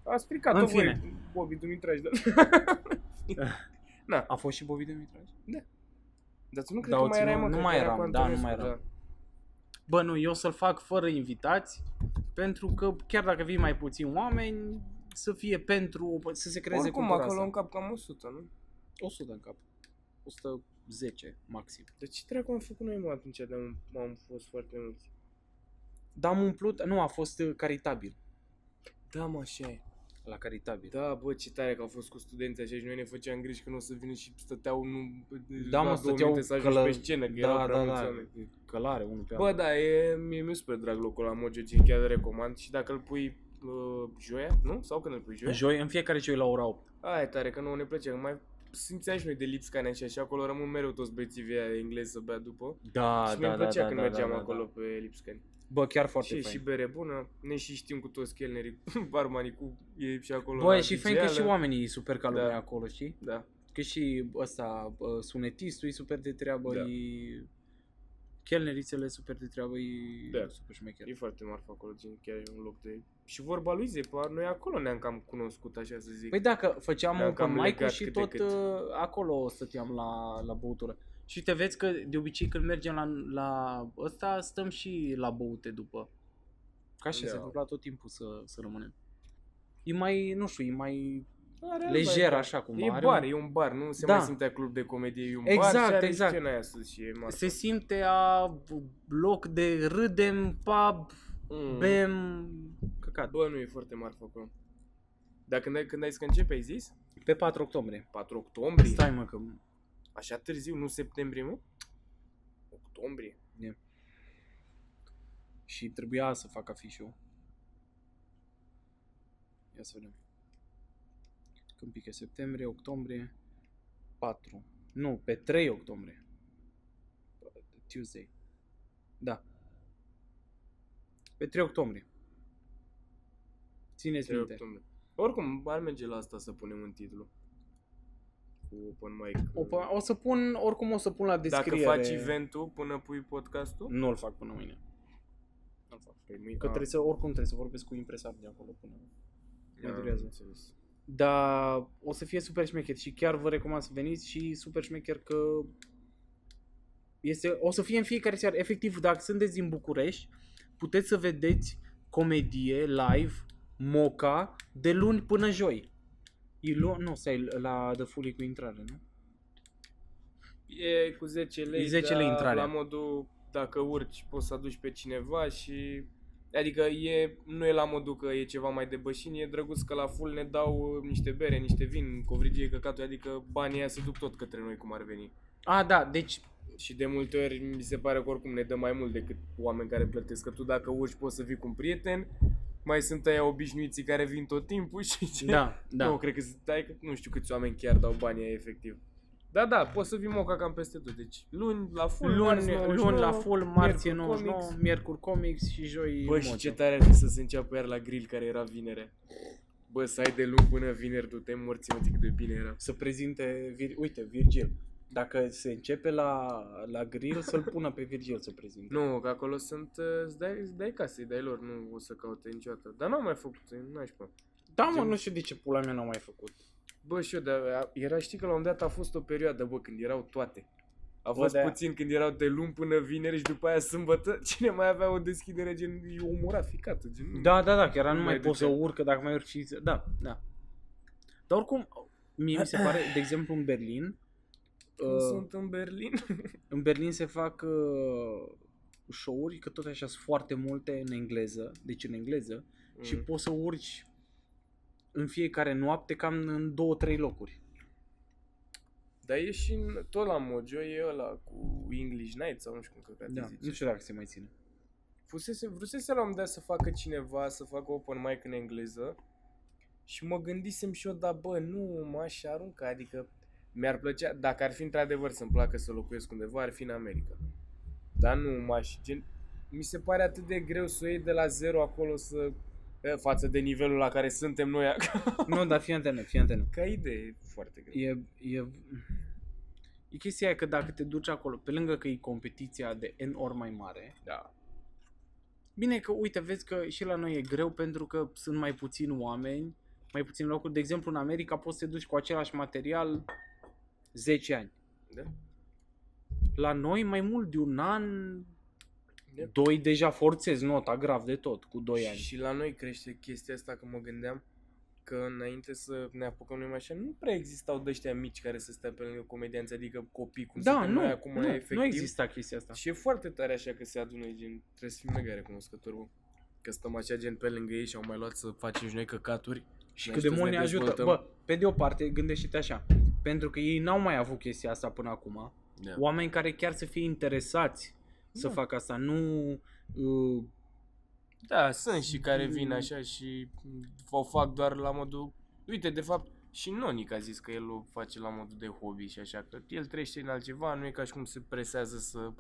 Speaker 2: A stricat
Speaker 1: În
Speaker 2: o
Speaker 1: fine.
Speaker 2: voi, Bobby Dumitraș, da. <laughs>
Speaker 1: A fost și Bobby Dumitraș?
Speaker 2: Dar tu nu cred
Speaker 1: Da,
Speaker 2: că
Speaker 1: o
Speaker 2: mai erai,
Speaker 1: ținu-
Speaker 2: mă,
Speaker 1: nu
Speaker 2: cred
Speaker 1: mai
Speaker 2: că era
Speaker 1: eram,
Speaker 2: cu
Speaker 1: da, nu
Speaker 2: Antonescu,
Speaker 1: mai eram. Bă, nu, eu o să-l fac fără invitați, pentru că chiar dacă vin mai puțini oameni, să fie pentru, să se creeze
Speaker 2: Oricum,
Speaker 1: cultura
Speaker 2: acolo
Speaker 1: asta.
Speaker 2: în cap cam 100, nu?
Speaker 1: 100 în cap. 110 maxim.
Speaker 2: De ce dracu am făcut noi, mă, atunci de am, am fost foarte mulți?
Speaker 1: Dar am umplut, nu, a fost uh, caritabil.
Speaker 2: Da, mă, așa e.
Speaker 1: La caritabil.
Speaker 2: Da, bă, ce tare că au fost cu studenții așa și noi ne făceam griji că nu o să vină și stăteau nu,
Speaker 1: Da, mă,
Speaker 2: la două
Speaker 1: stăteau
Speaker 2: minute să ajungi
Speaker 1: călă-
Speaker 2: pe scenă, că
Speaker 1: Da,
Speaker 2: erau
Speaker 1: da,
Speaker 2: prea
Speaker 1: da,
Speaker 2: mulți oameni.
Speaker 1: călare unul pe
Speaker 2: Bă,
Speaker 1: altul.
Speaker 2: da, e, mie mi-e super drag locul la Mojo Gin, chiar îl recomand și dacă îl pui uh, joia, nu? Sau când îl pui joia?
Speaker 1: Joi, în fiecare joi la ora 8.
Speaker 2: Aia e tare, că nouă ne place, că mai simțeam și noi de lipscane așa și acolo rămân mereu toți băieții aia englezi să bea după.
Speaker 1: Da,
Speaker 2: și
Speaker 1: da,
Speaker 2: mi-e
Speaker 1: da,
Speaker 2: plăcea
Speaker 1: da,
Speaker 2: când
Speaker 1: da,
Speaker 2: mergeam
Speaker 1: da, da,
Speaker 2: acolo
Speaker 1: Da.
Speaker 2: pe lipscani.
Speaker 1: Bă, chiar foarte
Speaker 2: Și,
Speaker 1: fain.
Speaker 2: și bere bună, ne și știm cu toți chelnerii, <laughs> barmanii cu ei și acolo
Speaker 1: Bă,
Speaker 2: la
Speaker 1: și fain că și
Speaker 2: DJ-ală.
Speaker 1: oamenii e super ca lumea
Speaker 2: Da.
Speaker 1: acolo, știi?
Speaker 2: Da.
Speaker 1: Că și ăsta, bă, sunetistul e super de treabă,
Speaker 2: Da.
Speaker 1: e... Chelnerițele super de treabă, e
Speaker 2: Da.
Speaker 1: super șmecher.
Speaker 2: E foarte marfă acolo, gen, chiar e un loc de... Și vorba lui Zepa, noi acolo ne-am cam cunoscut, așa să zic.
Speaker 1: Păi dacă făceam
Speaker 2: Ne-am
Speaker 1: open
Speaker 2: cam
Speaker 1: mic
Speaker 2: legat
Speaker 1: și
Speaker 2: câte
Speaker 1: tot
Speaker 2: cât.
Speaker 1: uh, acolo stăteam la, la băutură. Și te vezi că de obicei când mergem la, la ăsta stăm și la băute după. Ca așa
Speaker 2: Da.
Speaker 1: se întâmpla tot timpul să, să rămânem. E mai, nu știu, e mai
Speaker 2: Are
Speaker 1: lejer
Speaker 2: vibe.
Speaker 1: așa cumva.
Speaker 2: E
Speaker 1: are
Speaker 2: bar,
Speaker 1: un-
Speaker 2: e un bar, nu se
Speaker 1: Da.
Speaker 2: mai simtea club de comedie, e un
Speaker 1: Exact,
Speaker 2: bar și are
Speaker 1: exact.
Speaker 2: scena aia sus și e marfă.
Speaker 1: Se simte a loc de râdem, pub,
Speaker 2: Mm.
Speaker 1: bem, căcat.
Speaker 2: Bă, nu e foarte marfă acolo. Dar când ai, când ai zis că începe, ai zis?
Speaker 1: Pe 4 octombrie.
Speaker 2: 4 octombrie.
Speaker 1: Stai mă că...
Speaker 2: Așa târziu, nu septembrie, mă? Octombrie.
Speaker 1: Și trebuia să fac afișul. Ia să vedem. Când pică septembrie, octombrie, 4. Nu, pe 3 octombrie. Tuesday. Da. Pe 3 octombrie. Țineți
Speaker 2: 3
Speaker 1: minte.
Speaker 2: octombrie. Oricum, ar merge la asta să punem în titlu. Cu open mic.
Speaker 1: O, pa- o să pun, oricum o să pun la
Speaker 2: Dacă
Speaker 1: descriere.
Speaker 2: faci eventul până pui podcastul?
Speaker 1: Nu-l fac până mâine. Nu-l fac.
Speaker 2: Păi mâine,
Speaker 1: Că trebuie să, oricum trebuie să vorbesc cu impresar de acolo până... mai durează.
Speaker 2: Înțeles.
Speaker 1: Dar o să fie super șmecher și chiar vă recomand să veniți și super șmecher că este, o să fie în fiecare seară. Efectiv, dacă sunteți din București, puteți să vedeți comedie live, moca, de luni până joi. E lu- nu, stai, la The Fully cu intrare, nu?
Speaker 2: E cu 10 lei,
Speaker 1: E 10 lei
Speaker 2: dar
Speaker 1: intrarea.
Speaker 2: la modul dacă urci poți să aduci pe cineva și Adică e, nu e la modul că e ceva mai de bășin, e drăguț că la full ne dau niște bere, niște vin, covrigie, căcatul, adică banii aia se duc tot către noi cum ar veni.
Speaker 1: A, da, deci
Speaker 2: Și de multe ori mi se pare că oricum ne dă mai mult decât oameni care plătesc. Că tu dacă urci poți să vii cu un prieten, mai sunt aia obișnuiții care vin tot timpul și ce?
Speaker 1: Da, da.
Speaker 2: Nu, cred că, stai, că nu știu câți oameni chiar dau banii aia efectiv. Da, da, poți să vii moca cam peste tot. Deci luni la full, marți
Speaker 1: luni,
Speaker 2: 99,
Speaker 1: luni la full, marți e
Speaker 2: miercuri
Speaker 1: 99,
Speaker 2: comics.
Speaker 1: miercuri comics și joi
Speaker 2: Bă, și
Speaker 1: moță.
Speaker 2: ce tare ar fi să se înceapă iar la grill care era vinere. Bă, să ai de luni până vineri, du-te morții, mă, cât de bine era.
Speaker 1: Să prezinte, Vir- uite, Virgil. Dacă se începe la, la grill, să-l pună pe Virgil să prezinte.
Speaker 2: Nu, că acolo sunt, uh, îți dai, îți dai case, îi dai lor, nu o să caute niciodată. Dar n-am mai făcut, nu aș mă.
Speaker 1: Da, mă,
Speaker 2: Gen-
Speaker 1: nu știu de ce pula mea n-am mai făcut.
Speaker 2: Bă, și eu, dar era, știi că la un dat a fost o perioadă, bă, când erau toate. A
Speaker 1: Bă,
Speaker 2: fost
Speaker 1: de-aia-
Speaker 2: puțin când erau de luni până vineri și după aia sâmbătă, <laughs> cine mai avea o deschidere gen, e omorat ficatul, gen, nu.
Speaker 1: Da, da, da, că era nu
Speaker 2: Nu
Speaker 1: mai
Speaker 2: mai
Speaker 1: poți să
Speaker 2: ducea.
Speaker 1: urcă dacă mai urci și... să- Da, da. Dar oricum, mie mi se pare, de exemplu, în Berlin,
Speaker 2: Cum
Speaker 1: uh,
Speaker 2: sunt în Berlin. <laughs>
Speaker 1: în Berlin se fac uh, show-uri, că tot așa sunt foarte multe în engleză, deci în engleză, și
Speaker 2: Mm.
Speaker 1: poți să urci în fiecare noapte cam în două, trei locuri.
Speaker 2: Dar e și în, tot la Mojo, e ăla cu English Night sau nu știu cum că
Speaker 1: Da,
Speaker 2: zice.
Speaker 1: nu știu dacă se mai ține.
Speaker 2: Fusese, vrusese la un moment dat să facă cineva, să facă open mic în engleză și mă gândisem și eu, da bă, nu m-aș arunca, adică mi-ar plăcea, dacă ar fi într-adevăr să-mi placă să locuiesc undeva, ar fi în America. Dar nu m-aș, gen, mi se pare atât de greu să o iei de la zero acolo să, eh, față de nivelul la care suntem noi acum. <laughs>
Speaker 1: Nu, dar fii antenă, fii antenă.
Speaker 2: Ca idee e foarte greu.
Speaker 1: E, e, e chestia aia că dacă te duci acolo, pe lângă că e competiția de N ori mai mare,
Speaker 2: Da.
Speaker 1: bine că, uite, vezi că și la noi e greu pentru că sunt mai puțini oameni, mai puțini locuri. De exemplu, în America poți să te duci cu același material 10 ani.
Speaker 2: Da?
Speaker 1: La noi mai mult de un an,
Speaker 2: Yep.
Speaker 1: doi deja forțezi nota grav de tot, cu 2 ani.
Speaker 2: Și la noi crește chestia asta că mă gândeam că înainte să ne apucăm noi mai așa, nu prea existau de ăștia mici care să stea pe lângă comedianți, adică copii, cum
Speaker 1: Da,
Speaker 2: suntem
Speaker 1: nu,
Speaker 2: noi acum
Speaker 1: nu,
Speaker 2: efectiv.
Speaker 1: nu exista chestia asta.
Speaker 2: Și e foarte tare așa că se adună, gen, trebuie să fim mega recunoscători, bă. Că stăm așa gen pe lângă ei și au mai luat să facem și noi căcaturi.
Speaker 1: Și
Speaker 2: Ne
Speaker 1: cât de
Speaker 2: ajută
Speaker 1: mult
Speaker 2: să
Speaker 1: ne
Speaker 2: ne
Speaker 1: ajută.
Speaker 2: dezvoltăm.
Speaker 1: Bă, pe de o parte, gândește-te așa. Pentru că ei n-au mai avut chestia asta până acum.
Speaker 2: Da.
Speaker 1: Oameni care chiar să fie interesați să
Speaker 2: Da.
Speaker 1: facă asta. Nu... Uh,
Speaker 2: Da, sunt și care vin așa și o fac doar la modul... Uite, de fapt, și Nonic a zis că el o face la modul de hobby și așa, că el trăiește în altceva, nu e ca și cum se presează să...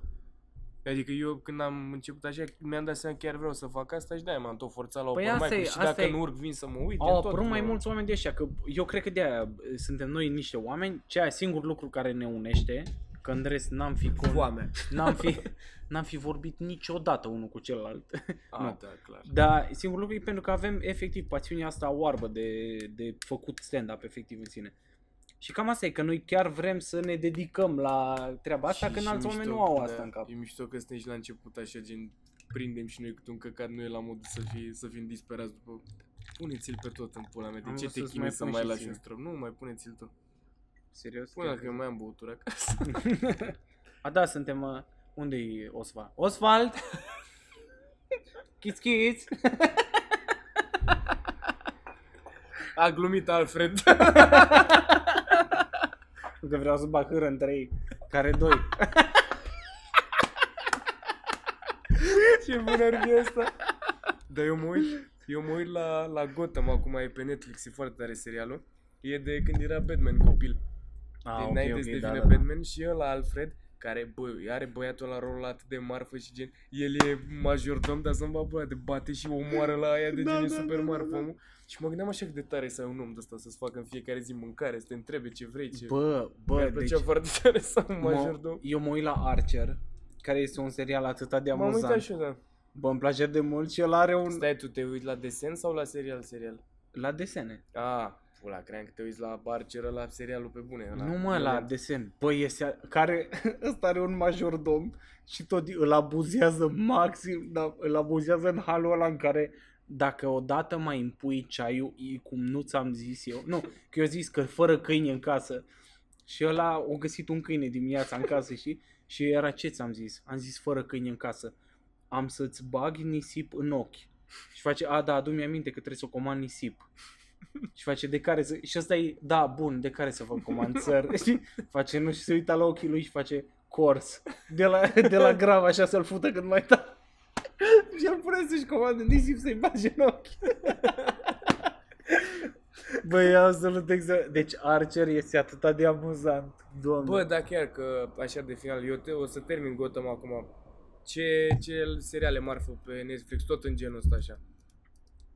Speaker 2: Adică eu când am început așa, mi-am dat seama că chiar vreau să fac asta și de-aia m-am tot forțat la
Speaker 1: Păi
Speaker 2: open
Speaker 1: asta
Speaker 2: mic
Speaker 1: e-
Speaker 2: și
Speaker 1: asta
Speaker 2: dacă
Speaker 1: e-
Speaker 2: nu urc, vin să mă uit.
Speaker 1: au
Speaker 2: gen, tot
Speaker 1: apărut mai
Speaker 2: mă-
Speaker 1: mulți oameni de ăștia. Că eu cred că de aia suntem noi niște oameni. Ceea singur lucru care ne unește, că în rest n-am fi, con-
Speaker 2: Foamea.
Speaker 1: n-am fi, <laughs> n-am fi vorbit niciodată unul cu celălalt. <laughs>
Speaker 2: A,
Speaker 1: Nu.
Speaker 2: da, clar.
Speaker 1: Dar singurul lucru e pentru că avem efectiv pasiunea asta oarbă de, de făcut stand-up efectiv în sine. Și cam asta e, că noi chiar vrem să ne dedicăm la treaba asta,
Speaker 2: Și-
Speaker 1: că în
Speaker 2: și
Speaker 1: alți
Speaker 2: mișto,
Speaker 1: oameni nu au
Speaker 2: da,
Speaker 1: asta în cap.
Speaker 2: E mișto că suntem și la început așa, gen, prindem și noi câte un căcat, nu e la modul să, fie, să fim disperați după... Puneți-l pe tot în pula mea, de
Speaker 1: Am
Speaker 2: ce
Speaker 1: vrut
Speaker 2: te
Speaker 1: să-ți
Speaker 2: chinui
Speaker 1: mai
Speaker 2: să
Speaker 1: pun
Speaker 2: mai
Speaker 1: și
Speaker 2: lași
Speaker 1: ție.
Speaker 2: un strop? Nu, mai puneți-l tot.
Speaker 1: Serios?
Speaker 2: Până
Speaker 1: Chiar
Speaker 2: că eu mai am băutură acasă. <laughs>
Speaker 1: A, da, suntem... Uh, unde e Osvald? Osvald! Chiți, chiți!
Speaker 2: A glumit Alfred. <laughs>
Speaker 1: Că vreau să bag hâră între ei. Care doi? <laughs>
Speaker 2: Ce bun ar fi asta. Dar eu mă uit, eu mă uit la, la Gotham acum, e pe Netflix, e foarte tare serialul. E de când era Batman copil.
Speaker 1: Ah,
Speaker 2: de
Speaker 1: ok,
Speaker 2: înainte
Speaker 1: ok,
Speaker 2: să
Speaker 1: da,
Speaker 2: devină
Speaker 1: da, da.
Speaker 2: Batman și ăla Alfred, care, bă, are băiatul la rolul atât de marfă și gen, el e majordom, dar să-mi bă, de bate și omoară la aia de
Speaker 1: Da,
Speaker 2: gen, e
Speaker 1: da,
Speaker 2: super
Speaker 1: da,
Speaker 2: marfă,
Speaker 1: da, da.
Speaker 2: Omul. Și mă gândeam așa cât de tare să ai un om de ăsta să-ți facă în fiecare zi mâncare, să te întrebe ce vrei, ce...
Speaker 1: Bă,
Speaker 2: Mi-ar
Speaker 1: bă,
Speaker 2: plăcea
Speaker 1: deci...
Speaker 2: foarte tare să am un
Speaker 1: mă-
Speaker 2: majordom.
Speaker 1: eu mă uit la Archer, care este un serial atât de
Speaker 2: M-am uitat
Speaker 1: amuzant.
Speaker 2: și eu, da.
Speaker 1: Bă, îmi place de mult și el are un...
Speaker 2: Stai, tu te uiți la desen sau la serial, serial?
Speaker 1: La desene.
Speaker 2: Ah, Pula, cream că te uiți la Barcer la serialul pe bune. ăla
Speaker 1: Nu mă, la
Speaker 2: violent.
Speaker 1: desen. Băi, este, care, <laughs> ăsta are un majordom și tot îl abuzează maxim, da, îl abuzează în halul ăla în care dacă odată mai împui ceaiul, e cum nu ți-am zis eu, nu, că eu zis că fără câini în casă și ăla a găsit un câine dimineața în casă, știi? Și era ce ți-am zis? Am zis fără câini în casă. Am să-ți bag nisip în ochi. Și face, a, da, adu-mi aminte că trebuie să o comand nisip. Și face, de care să... Și ăsta e, da, bun, de care să vă comand <laughs> țăr? Și face, nu, și se uita la ochii lui și face, cors. De la, de la <laughs> grav, așa să-l fută când mai da. Și el pune să-și comandă nisip să-i bage în ochi. Băi, absolut exact. Deci Archer este atât de amuzant. Doamne.
Speaker 2: Bă, da, chiar că așa de final, eu te, o să termin Gotham acum. Ce, ce seriale marfă pe Netflix, tot în genul ăsta așa.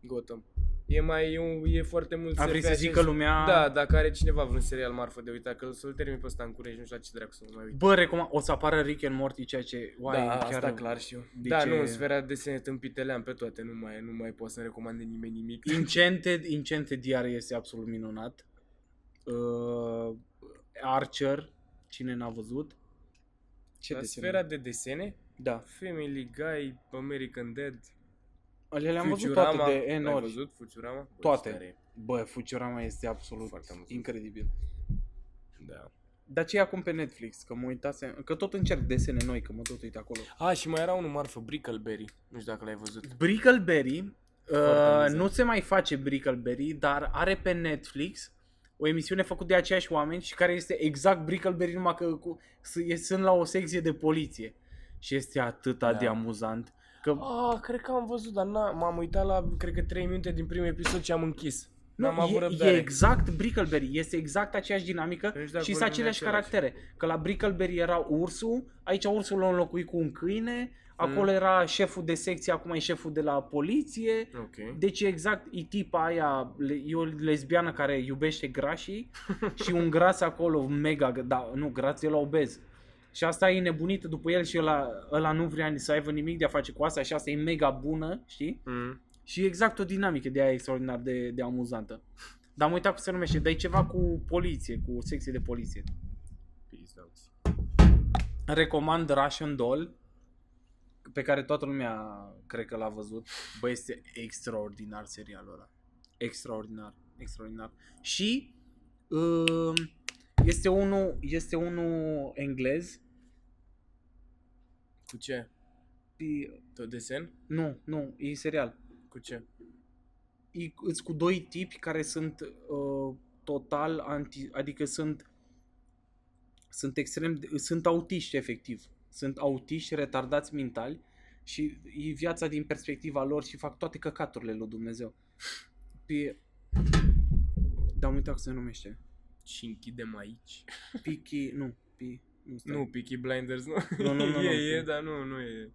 Speaker 2: Gotham. E mai, e, un, e foarte mult
Speaker 1: A vrei
Speaker 2: SF
Speaker 1: să
Speaker 2: așa
Speaker 1: zic că lumea...
Speaker 2: Da, dacă are cineva vreun serial marfă de uitat, că să-l termin pe ăsta în curând și nu știu la ce dracu să mă mai uit.
Speaker 1: Bă, recomand, o să apară Rick and Morty, ceea ce, uai,
Speaker 2: da,
Speaker 1: chiar...
Speaker 2: asta clar știu.
Speaker 1: de
Speaker 2: da,
Speaker 1: ce-
Speaker 2: nu, în sfera desene tâmpite le-am pe toate, nu mai, nu mai pot să-mi recomande nimeni nimic. <laughs>
Speaker 1: Enchanted, Enchanted iar este absolut minunat. Uh, Archer, cine n-a văzut? Ce
Speaker 2: La
Speaker 1: desene?
Speaker 2: sfera de desene,
Speaker 1: Da.
Speaker 2: Family Guy, American Dad,
Speaker 1: Ale le-am văzut
Speaker 2: Futurama,
Speaker 1: toate de N
Speaker 2: L-ai
Speaker 1: ori.
Speaker 2: văzut Futurama? Bă,
Speaker 1: Toate.
Speaker 2: stare,
Speaker 1: Bă, Futurama este absolut
Speaker 2: Foarte amuzant.
Speaker 1: incredibil.
Speaker 2: Da.
Speaker 1: Dar ce e acum pe Netflix? Că mă uitasem, că tot încerc desene noi, că mă tot uit acolo.
Speaker 2: A, și mai era unul marfă, Brickleberry. Nu știu dacă l-ai văzut.
Speaker 1: Brickleberry, uh,
Speaker 2: amuzant.
Speaker 1: nu se mai face Brickleberry, dar are pe Netflix o emisiune făcută de aceiași oameni și care este exact Brickleberry, numai că cu, s- e- sunt la o secție de poliție. Și este atât
Speaker 2: Da.
Speaker 1: de amuzant. Că
Speaker 2: Ah, cred că am văzut, dar n- m-am uitat la, cred că 3 minute din primul episod și am închis. N-am
Speaker 1: nu,
Speaker 2: avut
Speaker 1: e,
Speaker 2: răbdare.
Speaker 1: e exact Brickleberry, este exact aceeași dinamică
Speaker 2: Deci dacă
Speaker 1: și sunt
Speaker 2: vorbim
Speaker 1: aceleași
Speaker 2: de același.
Speaker 1: caractere. Că la Brickleberry era ursul, aici ursul l-a înlocuit cu un câine, acolo
Speaker 2: Mm.
Speaker 1: era șeful de secție, acum e șeful de la poliție.
Speaker 2: Ok.
Speaker 1: Deci exact, e tipa aia, le- e o lesbiană care iubește grașii <laughs> și un gras acolo, mega, da, nu, gras e la obez. Și asta e nebunită după el și ăla, ăla nu vrea să aibă nimic de a face cu asta și asta e mega bună, știi?
Speaker 2: Mm.
Speaker 1: Și e exact o dinamică de aia extraordinar de, de amuzantă. Dar am uitat cum se numește, dar e ceva cu poliție, cu secție de poliție.
Speaker 2: Peace out.
Speaker 1: Recomand Russian Doll, pe care toată lumea cred că l-a văzut. Bă, este extraordinar serialul ăla. Extraordinar, extraordinar. Și um, este unul este unul englez.
Speaker 2: Cu ce?
Speaker 1: Pi-
Speaker 2: Tot desen?
Speaker 1: Nu, nu, e serial.
Speaker 2: Cu ce?
Speaker 1: E, îți cu doi tipi care sunt uh, total anti, adică sunt sunt extrem de, sunt autiști efectiv. Sunt autiști retardați mentali și e viața din perspectiva lor și fac toate căcaturile lui Dumnezeu. Pe da, am uitat cum se numește.
Speaker 2: Și închidem aici.
Speaker 1: Peaky, nu, Pi, nu, stai.
Speaker 2: Nu, Peaky Blinders, nu.
Speaker 1: Nu, nu, nu,
Speaker 2: e, <laughs>
Speaker 1: nu,
Speaker 2: e,
Speaker 1: nu.
Speaker 2: dar nu, nu e.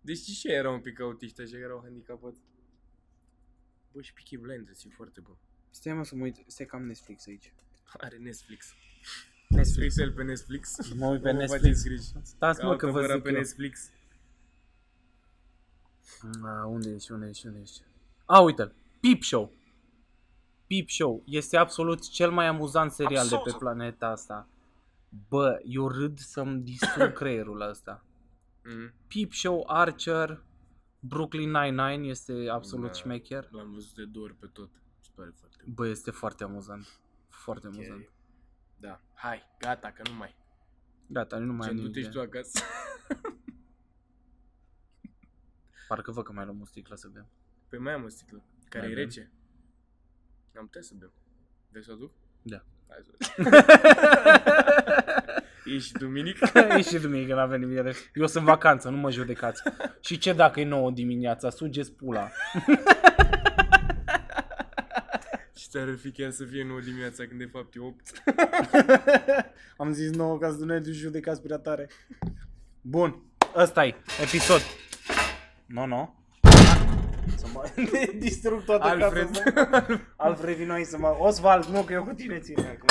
Speaker 2: Deci știi ce era un pic autiști așa, că erau handicapați. Bă, și Peaky Blinders e foarte bun.
Speaker 1: Stai mă să mă uit, stai că am Netflix aici.
Speaker 2: Are Netflix.
Speaker 1: Netflix.
Speaker 2: Uite-l pe Netflix.
Speaker 1: Mă uit pe
Speaker 2: Nu vă
Speaker 1: Netflix.
Speaker 2: faceți griji.
Speaker 1: Stați mă că vă
Speaker 2: Altăvăra
Speaker 1: zic
Speaker 2: pe
Speaker 1: eu.
Speaker 2: Netflix.
Speaker 1: A, unde ești, unde ești, unde ești? A, uite-l. Peep Show. Peep Show este absolut cel mai amuzant serial de pe planeta asta. Bă, eu râd să-mi distrug <coughs> creierul la asta.
Speaker 2: Mm.
Speaker 1: Peep Show, Archer, Brooklyn Nine-Nine este absolut
Speaker 2: Da.
Speaker 1: șmecher.
Speaker 2: L-am văzut de două ori pe tot. Mi se pare foarte bun.
Speaker 1: Bă, este foarte amuzant. Foarte amuzant.
Speaker 2: Ok. Da. Hai, gata, că nu mai.
Speaker 1: Gata, nu mai am
Speaker 2: Ce
Speaker 1: nimic
Speaker 2: du-te și
Speaker 1: de...
Speaker 2: tu acasă.
Speaker 1: Parcă văd că mai luăm o sticlă să bem.
Speaker 2: Păi mai am o sticlă. Care
Speaker 1: Mai
Speaker 2: e
Speaker 1: bem?
Speaker 2: rece. Am putea să bem. Vrei să o duc?
Speaker 1: Da.
Speaker 2: Hai să <laughs> Ești duminică? <laughs>
Speaker 1: e și duminică n-avem nimic de Eu sunt în vacanță, nu mă judecați. Și ce dacă e 9 dimineața? Sugeți pula.
Speaker 2: Și ți-ar fi chiar să fie 9 dimineața când de fapt e 8. <laughs>
Speaker 1: Am zis 9 ca să nu ne judecați prea tare. Bun, ăsta e episod. Nu, no, nu. No. Să mă <laughs> distrug toată
Speaker 2: Alfred.
Speaker 1: casa. Să... <laughs> Alfred vino aici să mă... Osvald, nu, că eu cu tine țin acum.